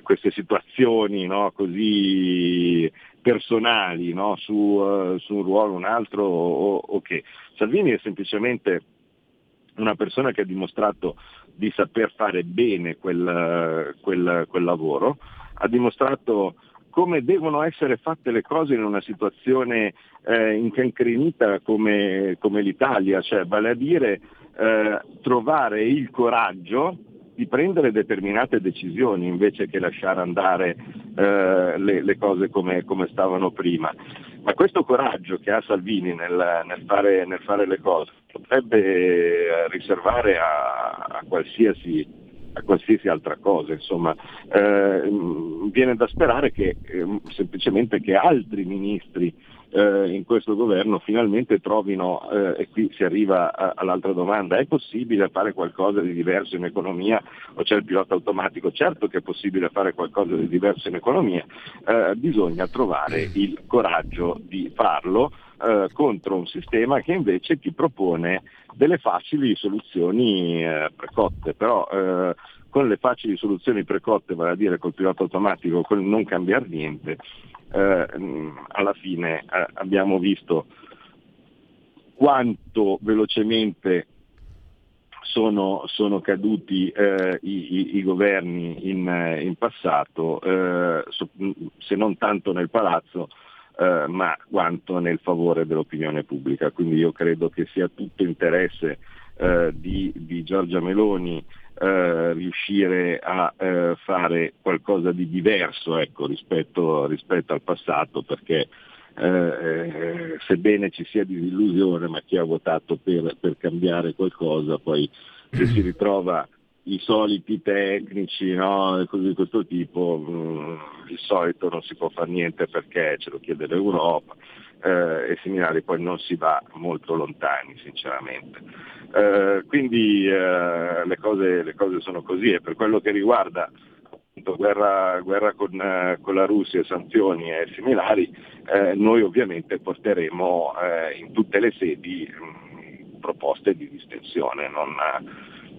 queste situazioni no, così personali no? su, uh, su, un ruolo o un altro o, o che. Salvini è semplicemente una persona che ha dimostrato di saper fare bene quel, quel, quel lavoro, ha dimostrato come devono essere fatte le cose in una situazione eh, incancrenita come, come, l'Italia, cioè vale a dire eh, trovare il coraggio di prendere determinate decisioni invece che lasciare andare eh, le, le, cose come, come, stavano prima. Ma questo coraggio che ha Salvini nel, nel, fare, nel fare, le cose potrebbe eh, riservare a, a, qualsiasi, a, qualsiasi, altra cosa. Insomma, eh, viene da sperare che eh, semplicemente che altri ministri eh, in questo governo finalmente trovino, eh, e qui si arriva a, all'altra domanda, è possibile fare qualcosa di diverso in economia o c'è il pilota automatico? Certo che è possibile fare qualcosa di diverso in economia, eh, bisogna trovare il coraggio di farlo eh, contro un sistema che invece ti propone delle facili soluzioni eh, precotte, però eh, con le facili soluzioni precotte, vale a dire col pilota automatico, con non cambiare niente, eh, alla fine eh, abbiamo visto quanto velocemente sono, sono caduti eh, i, i, i, governi in, in passato, eh, so, se non tanto nel palazzo, eh, ma quanto nel favore dell'opinione pubblica. Quindi io credo che sia tutto interesse eh, di, di, Giorgia Meloni eh, riuscire a eh, fare qualcosa di diverso ecco, rispetto, rispetto, al passato, perché eh, sebbene ci sia disillusione, ma chi ha votato per, per cambiare qualcosa, poi se si ritrova i soliti tecnici no? cose di questo tipo, mm, il solito non si può fare niente perché ce lo chiede l'Europa eh, e similari poi non si va molto lontani sinceramente. Eh, quindi eh, le, cose, le, cose, sono così e per quello che riguarda guerra, guerra con, eh, con, la Russia, sanzioni e similari, eh, noi ovviamente porteremo eh, in tutte le sedi mh, mm, proposte di distensione. Non,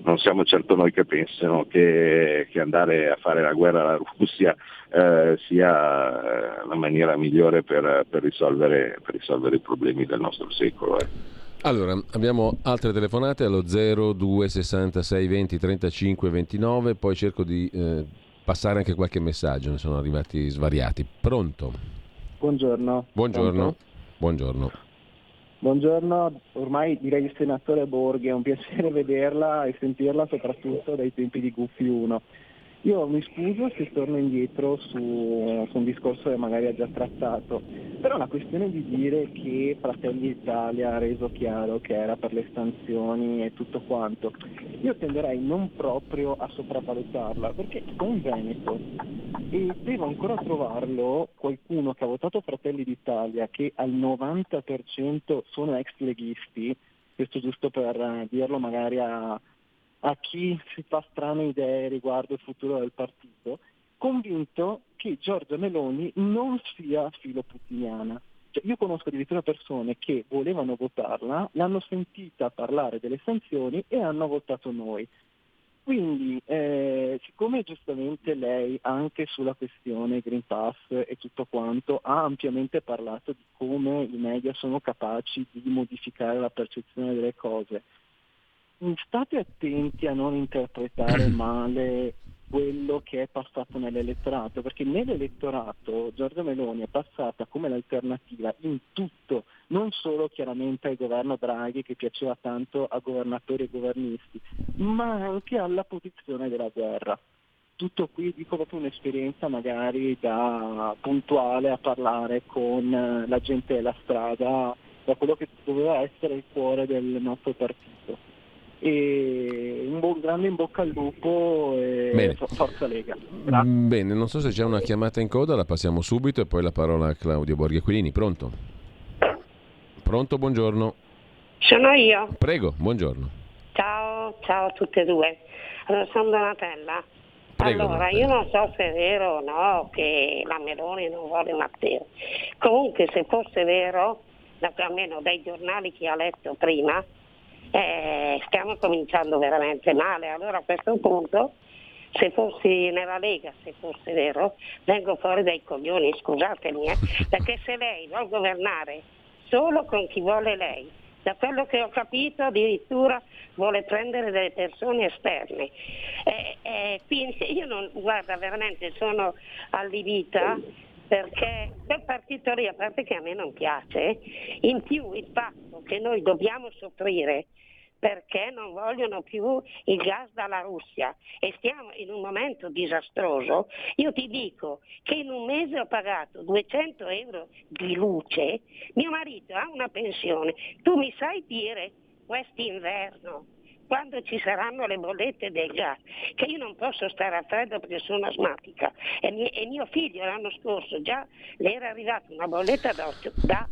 non siamo certo noi che pensano che, che, andare a fare la guerra alla Russia eh, sia la maniera migliore per, per, risolvere, per, risolvere, i problemi del nostro secolo. Eh. Allora, abbiamo altre telefonate allo 0266 20 35 29, poi cerco di eh, passare anche qualche messaggio, ne sono arrivati svariati. Pronto? Buongiorno. Buongiorno. Pronto? Buongiorno. Buongiorno, ormai direi il senatore Borghi, è un piacere vederla e sentirla soprattutto dai tempi di Guffi 1. Io mi scuso se torno indietro su, su, un discorso che magari ha già trattato, però la questione di dire che Fratelli d'Italia ha reso chiaro che era per le sanzioni e tutto quanto, io tenderei non proprio a sopravvalutarla, perché è Veneto e devo ancora trovarlo qualcuno che ha votato Fratelli d'Italia, che al 90% sono ex leghisti, questo giusto per dirlo magari a a chi si fa strane idee riguardo il futuro del partito, convinto che Giorgia Meloni non sia filoputiniana. Cioè, io conosco addirittura persone che volevano votarla, l'hanno sentita parlare delle sanzioni e hanno votato noi. Quindi, eh, siccome giustamente lei anche sulla questione Green Pass e tutto quanto ha ampiamente parlato di come i media sono capaci di modificare la percezione delle cose, state attenti a non interpretare male quello che è passato nell'elettorato, perché nell'elettorato Giorgia Meloni è passata come l'alternativa in tutto, non solo chiaramente al governo Draghi che piaceva tanto a governatori e governisti, ma anche alla posizione della guerra. Tutto qui dico proprio un'esperienza magari da puntuale a parlare con la gente della strada, da quello che doveva essere il cuore del nostro partito e un buon grande in bocca al lupo e Bene. forza Lega. Grazie. Mm, bene, non so se c'è una chiamata in coda, la passiamo subito e poi la parola a Claudio Borghi Pronto? Pronto, buongiorno. Sono io. Prego, buongiorno. Ciao, ciao a tutte e due. Allora, sono Donatella. Prego, allora, Donatella. io non so se è vero o no che la Meloni non vuole Matteo. Comunque, se fosse vero, almeno dai giornali che ha letto prima, eh, stiamo cominciando veramente male. Allora a questo punto, se fossi nella Lega, se fosse vero, vengo fuori dai coglioni, scusatemi, eh, perché se lei vuole governare solo con chi vuole lei, da quello che ho capito addirittura vuole prendere delle persone esterne. Eh, eh, quindi io non, guarda, veramente sono allibita perché quel partito lì, a parte che a me non piace, in più il fatto che noi dobbiamo soffrire perché non vogliono più il gas dalla Russia e stiamo in un momento disastroso, io ti dico che in un mese ho pagato 200 euro di luce, mio marito ha una pensione, tu mi sai dire quest'inverno quando ci saranno le bollette del gas, che io non posso stare a freddo perché sono asmatica e, mie, e mio figlio l'anno scorso già le era arrivata una bolletta da, da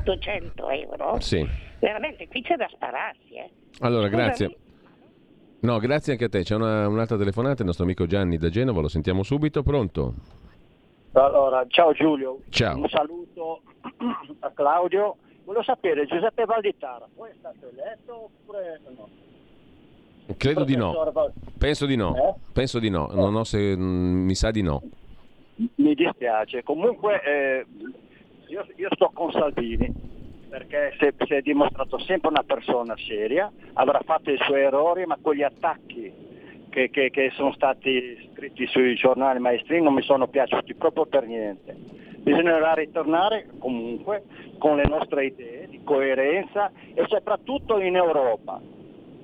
800 euro, sì. veramente qui c'è da spararsi. Eh. Allora, grazie. No, grazie anche a te. C'è una, un'altra telefonata, il nostro amico Gianni da Genova, lo sentiamo subito. Pronto? Allora, ciao Giulio. Ciao. Un saluto a Claudio volevo sapere, Giuseppe Valditara, poi è stato eletto oppure no? Credo di no. Penso di no. Eh? Penso di no. Non ho se... mm, mi sa di no. Mi dispiace, comunque eh, io, io sto con Salvini perché si è, si è dimostrato sempre una persona seria, avrà fatto i suoi errori, ma con gli attacchi che, che- che sono stati scritti sui giornali maestri non mi sono piaciuti proprio per niente. Bisognerà ritornare comunque con le nostre idee di coerenza e soprattutto in Europa.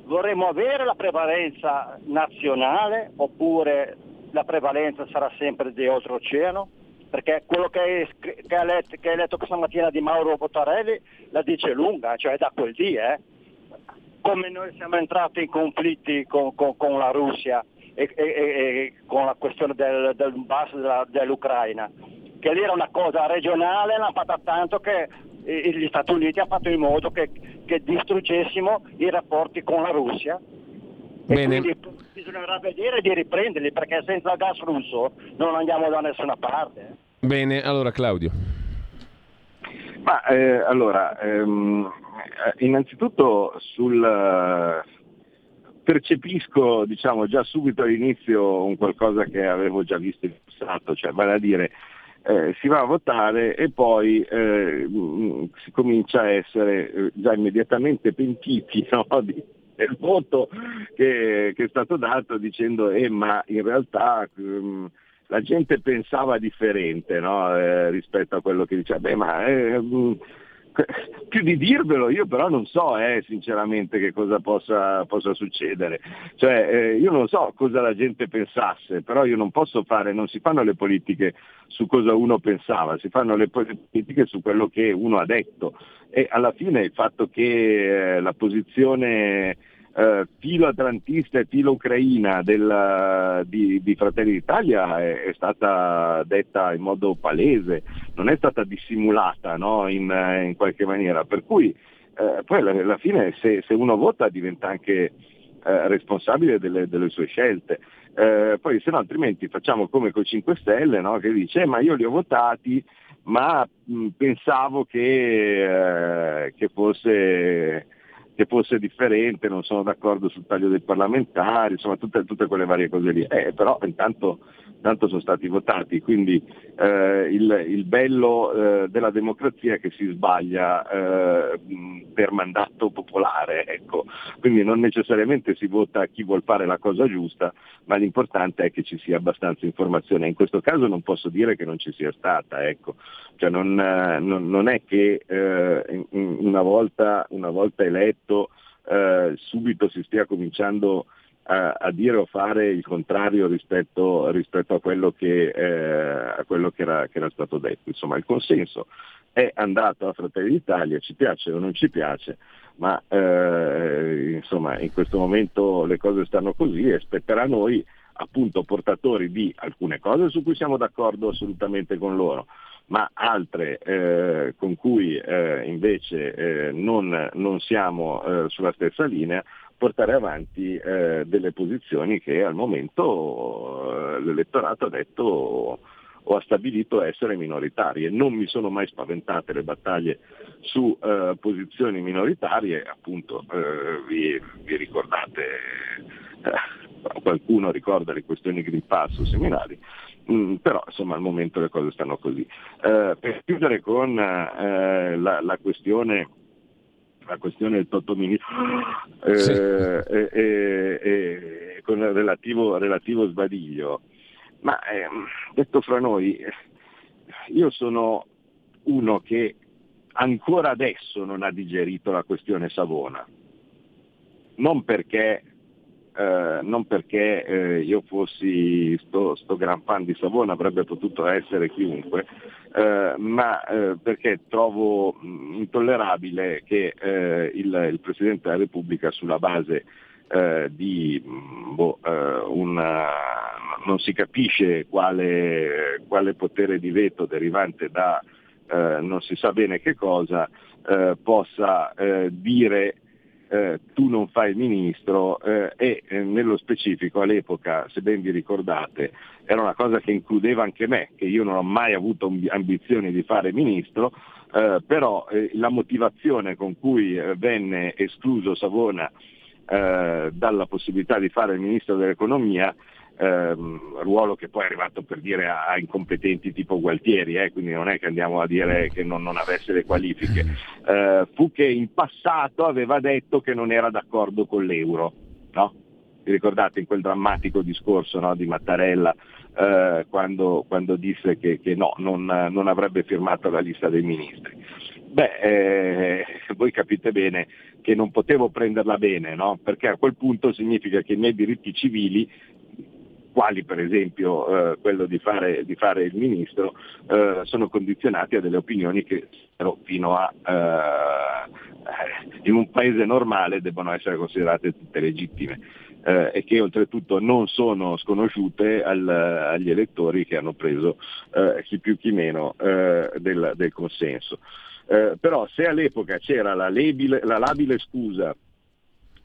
Vorremmo avere la prevalenza nazionale oppure la prevalenza sarà sempre di oltreoceano? Perché quello che, è scr- che ha letto, che hai letto questa mattina di Mauro Bottarelli la dice lunga, cioè da quel dì, eh? come noi siamo entrati in conflitti con, con- con la Russia e, e- e- con la questione del, del Donbass dell'Ucraina, che lì era una cosa regionale, l'hanno fatta tanto che gli Stati Uniti hanno fatto in modo che, che distruggessimo i rapporti con la Russia. E Bene. quindi bisognerà vedere di riprenderli perché senza il gas russo non andiamo da nessuna parte. eh. Bene, allora Claudio. Ma eh, allora, ehm, eh, innanzitutto sul eh, percepisco diciamo già subito all'inizio un qualcosa che avevo già visto in passato, cioè vale a dire eh, si va a votare e poi eh, mh, si comincia a essere eh, già immediatamente pentiti no, di- del voto che, che è stato dato dicendo eh, ma in realtà ehm, la gente pensava differente no, eh, rispetto a quello che diceva, beh ma mh, più di dirvelo io però non so eh, sinceramente che cosa possa, possa succedere. Cioè, eh, io non so cosa la gente pensasse, però io non posso fare, non si fanno le politiche su cosa uno pensava, si fanno le politiche su quello che uno ha detto. E alla fine il fatto che eh, la posizione eh, filo atlantista e filo ucraina del, di, di Fratelli d'Italia è, è stata detta in modo palese, non è stata dissimulata no, in, eh, in qualche maniera. Per cui eh, poi alla, alla fine se, se uno vota diventa anche eh, responsabile delle, delle sue scelte. Eh, poi se no altrimenti facciamo come con 5 Stelle no, che dice "Eh, ma io li ho votati ma mh, pensavo che, eh, che fosse che fosse differente, non sono d'accordo sul taglio dei parlamentari, insomma tutte, tutte quelle varie cose lì. Eh, però intanto, intanto sono stati votati, quindi eh, il, il bello eh, della democrazia è che si sbaglia eh, per mandato popolare, ecco. quindi non necessariamente si vota chi vuol fare la cosa giusta, ma l'importante è che ci sia abbastanza informazione. In questo caso non posso dire che non ci sia stata, ecco. Cioè non, eh, non- non è che eh, una, volta, una volta eletto eh, subito si stia cominciando a, dire o fare il contrario rispetto, rispetto a quello, che, eh, a quello che, era, che era stato detto. Insomma, il consenso è andato a Fratelli d'Italia, ci piace o non ci piace, ma eh, insomma in questo momento le cose stanno così e spetterà a noi appunto portatori di alcune cose su cui siamo d'accordo assolutamente con loro, ma altre eh, con cui eh, invece eh, non, non siamo eh, sulla stessa linea, portare avanti eh, delle posizioni che al momento eh, l'elettorato ha detto o ha stabilito essere minoritarie. Non mi sono mai spaventate le battaglie su eh, posizioni minoritarie, appunto eh, vi, vi ricordate, eh, qualcuno ricorda le questioni Green Pass o similari, Mm, però insomma al momento le cose stanno così. Eh, per chiudere con eh, la, la questione la questione del Totoministro eh, Sì. e, e- e- con il relativo, relativo sbadiglio. Ma ehm, detto fra noi, eh, io sono uno che ancora adesso non ha digerito la questione Savona. Non perché, eh, non perché eh, io fossi sto, sto gran fan di Savona, avrebbe potuto essere chiunque, eh, ma eh, perché trovo mh, intollerabile che eh, il, il Presidente della Repubblica sulla base di mh, boh, una, non si capisce quale, quale potere di veto derivante da non si sa bene che cosa, possa dire eh, tu non fai il ministro eh, e eh, nello specifico all'epoca, se ben vi ricordate, era una cosa che includeva anche me, che io non ho mai avuto ambi- ambizioni di fare ministro, eh, però la motivazione con cui venne escluso Savona dalla possibilità di fare il ministro dell'economia ehm, ruolo che poi è arrivato per dire a, a incompetenti tipo Gualtieri, eh, quindi non è che andiamo a dire che non, non avesse le qualifiche, eh, fu che in passato aveva detto che non era d'accordo con l'euro. No? Vi ricordate in quel drammatico discorso no, di Mattarella eh, quando, quando, disse che, che no, non, non, avrebbe firmato la lista dei ministri? Beh, eh, voi capite bene che non potevo prenderla bene, no? perché a quel punto significa che i miei diritti civili quali per esempio eh, quello di fare, di fare, il ministro, eh, sono condizionati a delle opinioni che fino a eh, in un paese normale debbono essere considerate tutte legittime eh, e che oltretutto non sono sconosciute al, agli elettori che hanno preso eh, chi più chi meno eh, del, del, consenso. però se all'epoca c'era la, labile, la labile scusa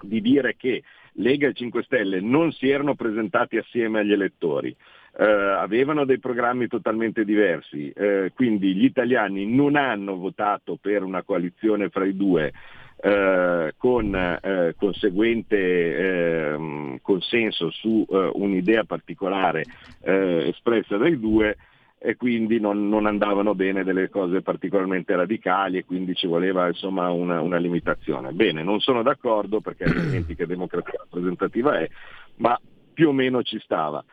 di dire che Lega e 5 Stelle non si erano presentati assieme agli elettori, eh, avevano dei programmi totalmente diversi, eh, quindi gli italiani non hanno votato per una coalizione fra i due eh, con eh, conseguente ehm, consenso su eh, un'idea particolare eh, espressa dai due, e quindi non, non, andavano bene delle cose particolarmente radicali e quindi ci voleva insomma una, una limitazione. Bene, non sono d'accordo perché altrimenti che democrazia rappresentativa è, ma più o meno ci stava.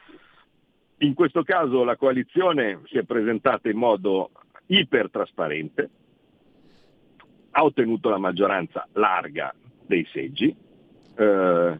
In questo caso la coalizione si è presentata in modo ipertrasparente, ha ottenuto la maggioranza larga dei seggi, eh,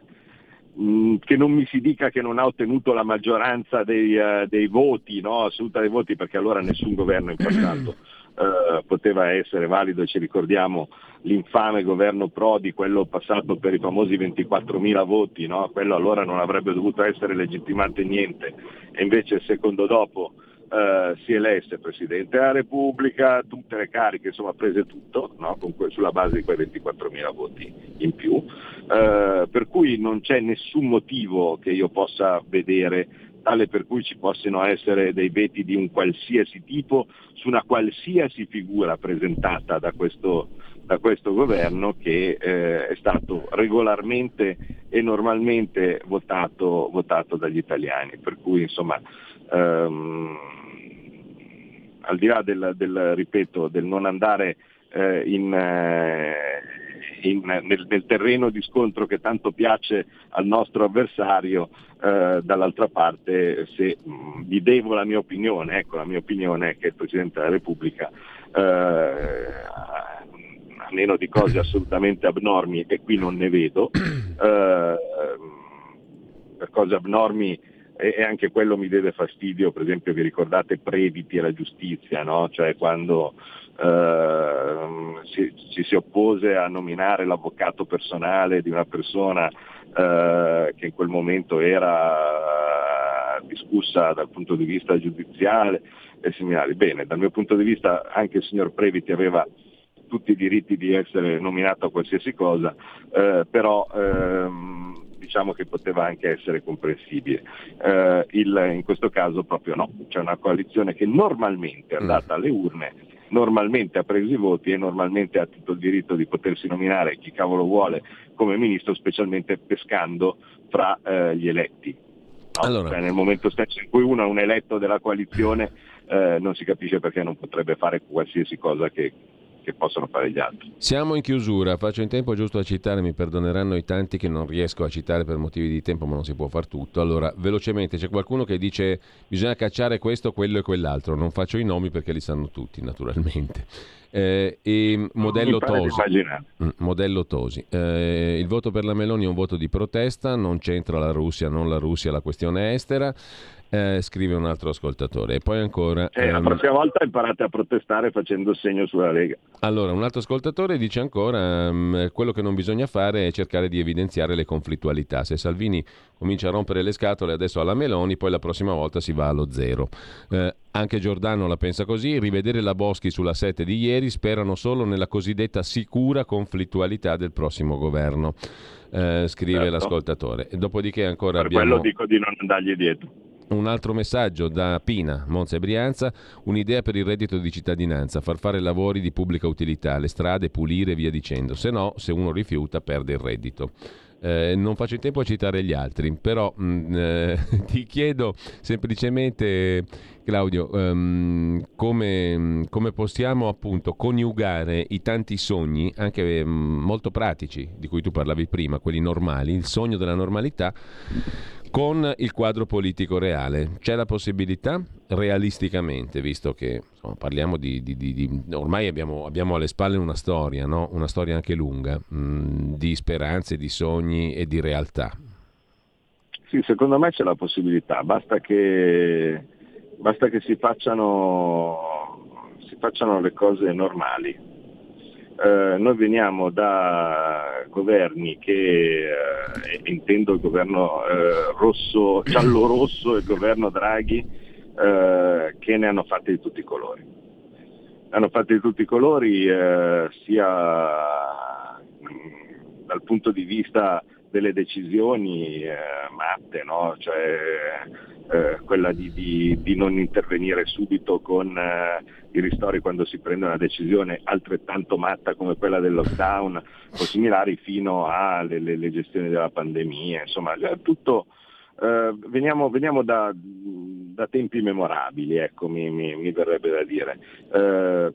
Mm, che non mi si dica che non ha ottenuto la maggioranza dei, uh, dei voti, no? assoluta dei voti, perché allora nessun governo in passato uh, poteva essere valido, ci ricordiamo l'infame governo Prodi, quello passato per i famosi 24.000 voti, no? quello allora non avrebbe dovuto essere legittimante niente, e invece secondo dopo Uh, si elesse Presidente della Repubblica, tutte le cariche, insomma prese tutto no? que- sulla base di quei 24.000 voti in più, uh, per cui non c'è nessun motivo che io possa vedere tale per cui ci possano essere dei veti di un qualsiasi tipo su una qualsiasi figura presentata da questo, da questo governo che eh, è stato regolarmente e normalmente votato, votato dagli italiani. Per cui insomma ehm, al di là del, del, ripeto, del non andare eh, in, eh, in, nel, nel, terreno di scontro che tanto piace al nostro avversario, eh, dall'altra parte se mh, vi devo la mia opinione, ecco la mia opinione è che il Presidente della Repubblica eh, a meno di cose assolutamente abnormi e qui non ne vedo, eh, per cose abnormi e, anche quello mi deve fastidio, per esempio vi ricordate Previti e la giustizia, no? cioè quando eh, ci, ci, si oppose a nominare l'avvocato personale di una persona eh, che in quel momento era discussa dal punto di vista giudiziale e similari. Bene, dal mio punto di vista anche il signor Previti aveva tutti i diritti di essere nominato a qualsiasi cosa, eh, però ehm, diciamo che poteva anche essere comprensibile. Eh, il, in questo caso proprio no, c'è una coalizione che normalmente è andata mm. alle urne, normalmente ha preso i voti e normalmente ha tutto il diritto di potersi nominare chi cavolo vuole come ministro, specialmente pescando fra eh, gli eletti. No? Allora. Cioè, nel momento stesso in cui uno è un eletto della coalizione eh, non si capisce perché non potrebbe fare qualsiasi cosa che, che possono fare gli altri. Siamo in chiusura, faccio in tempo giusto a citare, mi perdoneranno i tanti che non riesco a citare per motivi di tempo, ma non si può far tutto. Allora, velocemente, c'è qualcuno che dice bisogna cacciare questo, quello e quell'altro, non faccio i nomi perché li sanno tutti, naturalmente. Eh, e modello Tosi, mm, modello Tosi. Eh, il voto per la Meloni è un voto di protesta, non c'entra la Russia, non la Russia, la questione estera. Eh, scrive un altro ascoltatore. E poi ancora. Eh, la prossima volta imparate a protestare facendo segno sulla Lega. Allora, un altro ascoltatore dice ancora: um, quello che non bisogna fare è cercare di evidenziare le conflittualità. Se Salvini comincia a rompere le scatole adesso alla Meloni, poi la prossima volta si va allo zero. Eh, anche Giordano la pensa così. Rivedere la Boschi sulla 7 di ieri sperano solo nella cosiddetta sicura conflittualità del prossimo governo. Eh, scrive certo. l'ascoltatore. E dopodiché ancora per abbiamo... quello dico di non andargli dietro. Un altro messaggio da Pina, Monza e Brianza, un'idea per il reddito di cittadinanza, far fare lavori di pubblica utilità, le strade, pulire e via dicendo, se no se uno rifiuta perde il reddito. Eh, non faccio in tempo a citare gli altri, però mh, mm, eh, ti chiedo semplicemente, Claudio, um, come, come, possiamo appunto coniugare i tanti sogni, anche um, molto pratici, di cui tu parlavi prima, quelli normali, il sogno della normalità, con il quadro politico reale. C'è la possibilità, realisticamente, visto che insomma, parliamo di, di, di, di ormai abbiamo, abbiamo, alle spalle una storia, no? una storia anche lunga, mh, mm, di speranze, di sogni e di realtà. Sì, secondo me c'è la possibilità, basta che, basta che si, facciano, si facciano le cose normali eh, noi veniamo da governi che, eh, intendo il governo eh, rosso, giallo-rosso e il governo Draghi, eh, che ne hanno fatte di tutti i colori. Hanno fatte di tutti i colori eh, sia mh, dal punto di vista delle decisioni eh, matte, no? cioè, eh, quella di, di, di, non intervenire subito con eh, i ristori quando si prende una decisione altrettanto matta come quella del lockdown o similari fino alle le, le gestioni della pandemia, insomma tutto, eh, veniamo, veniamo da, da, tempi memorabili, ecco, mi, mi, mi verrebbe da dire eh,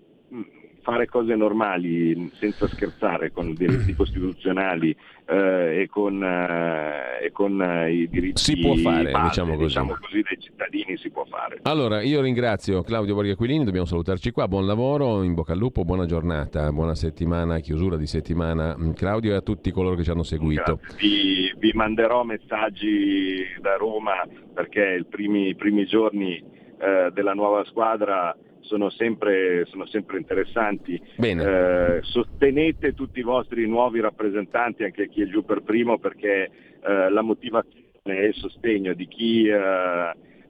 fare cose normali senza scherzare con i diritti costituzionali eh, e, con, eh, e, con, eh, i diritti si può fare, base, diciamo, così. diciamo, così. dei cittadini si può fare. Allora, io ringrazio Claudio Borghi Aquilini, dobbiamo salutarci qua, buon lavoro, in bocca al lupo, buona giornata, buona settimana, chiusura di settimana mm, Claudio e a tutti coloro che ci hanno seguito. Vi, vi, manderò messaggi da Roma perché i primi, i primi giorni eh, della nuova squadra sono sempre, sono sempre interessanti. Eh, sostenete tutti i vostri nuovi rappresentanti, anche chi è giù per primo, perché eh, la motivazione e il sostegno di chi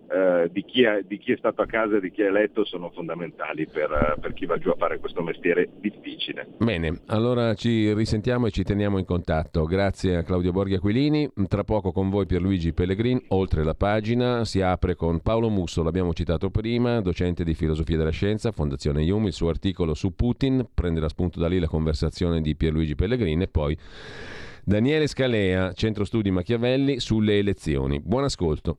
eh, di, chi è, di, chi è, stato a casa e di chi è eletto sono fondamentali per, eh, per, chi va giù a fare questo mestiere difficile. Bene, allora ci risentiamo e ci teniamo in contatto. Grazie a Claudio Borghi Aquilini. Tra poco con voi Pierluigi Pellegrin, oltre la pagina, si apre con Paolo Musso, l'abbiamo citato prima, docente di filosofia della scienza, Fondazione IUM, il suo articolo su Putin, prenderà spunto da lì la conversazione di Pierluigi Pellegrin e poi... Daniele Scalea, Centro Studi Machiavelli, sulle elezioni. Buon ascolto.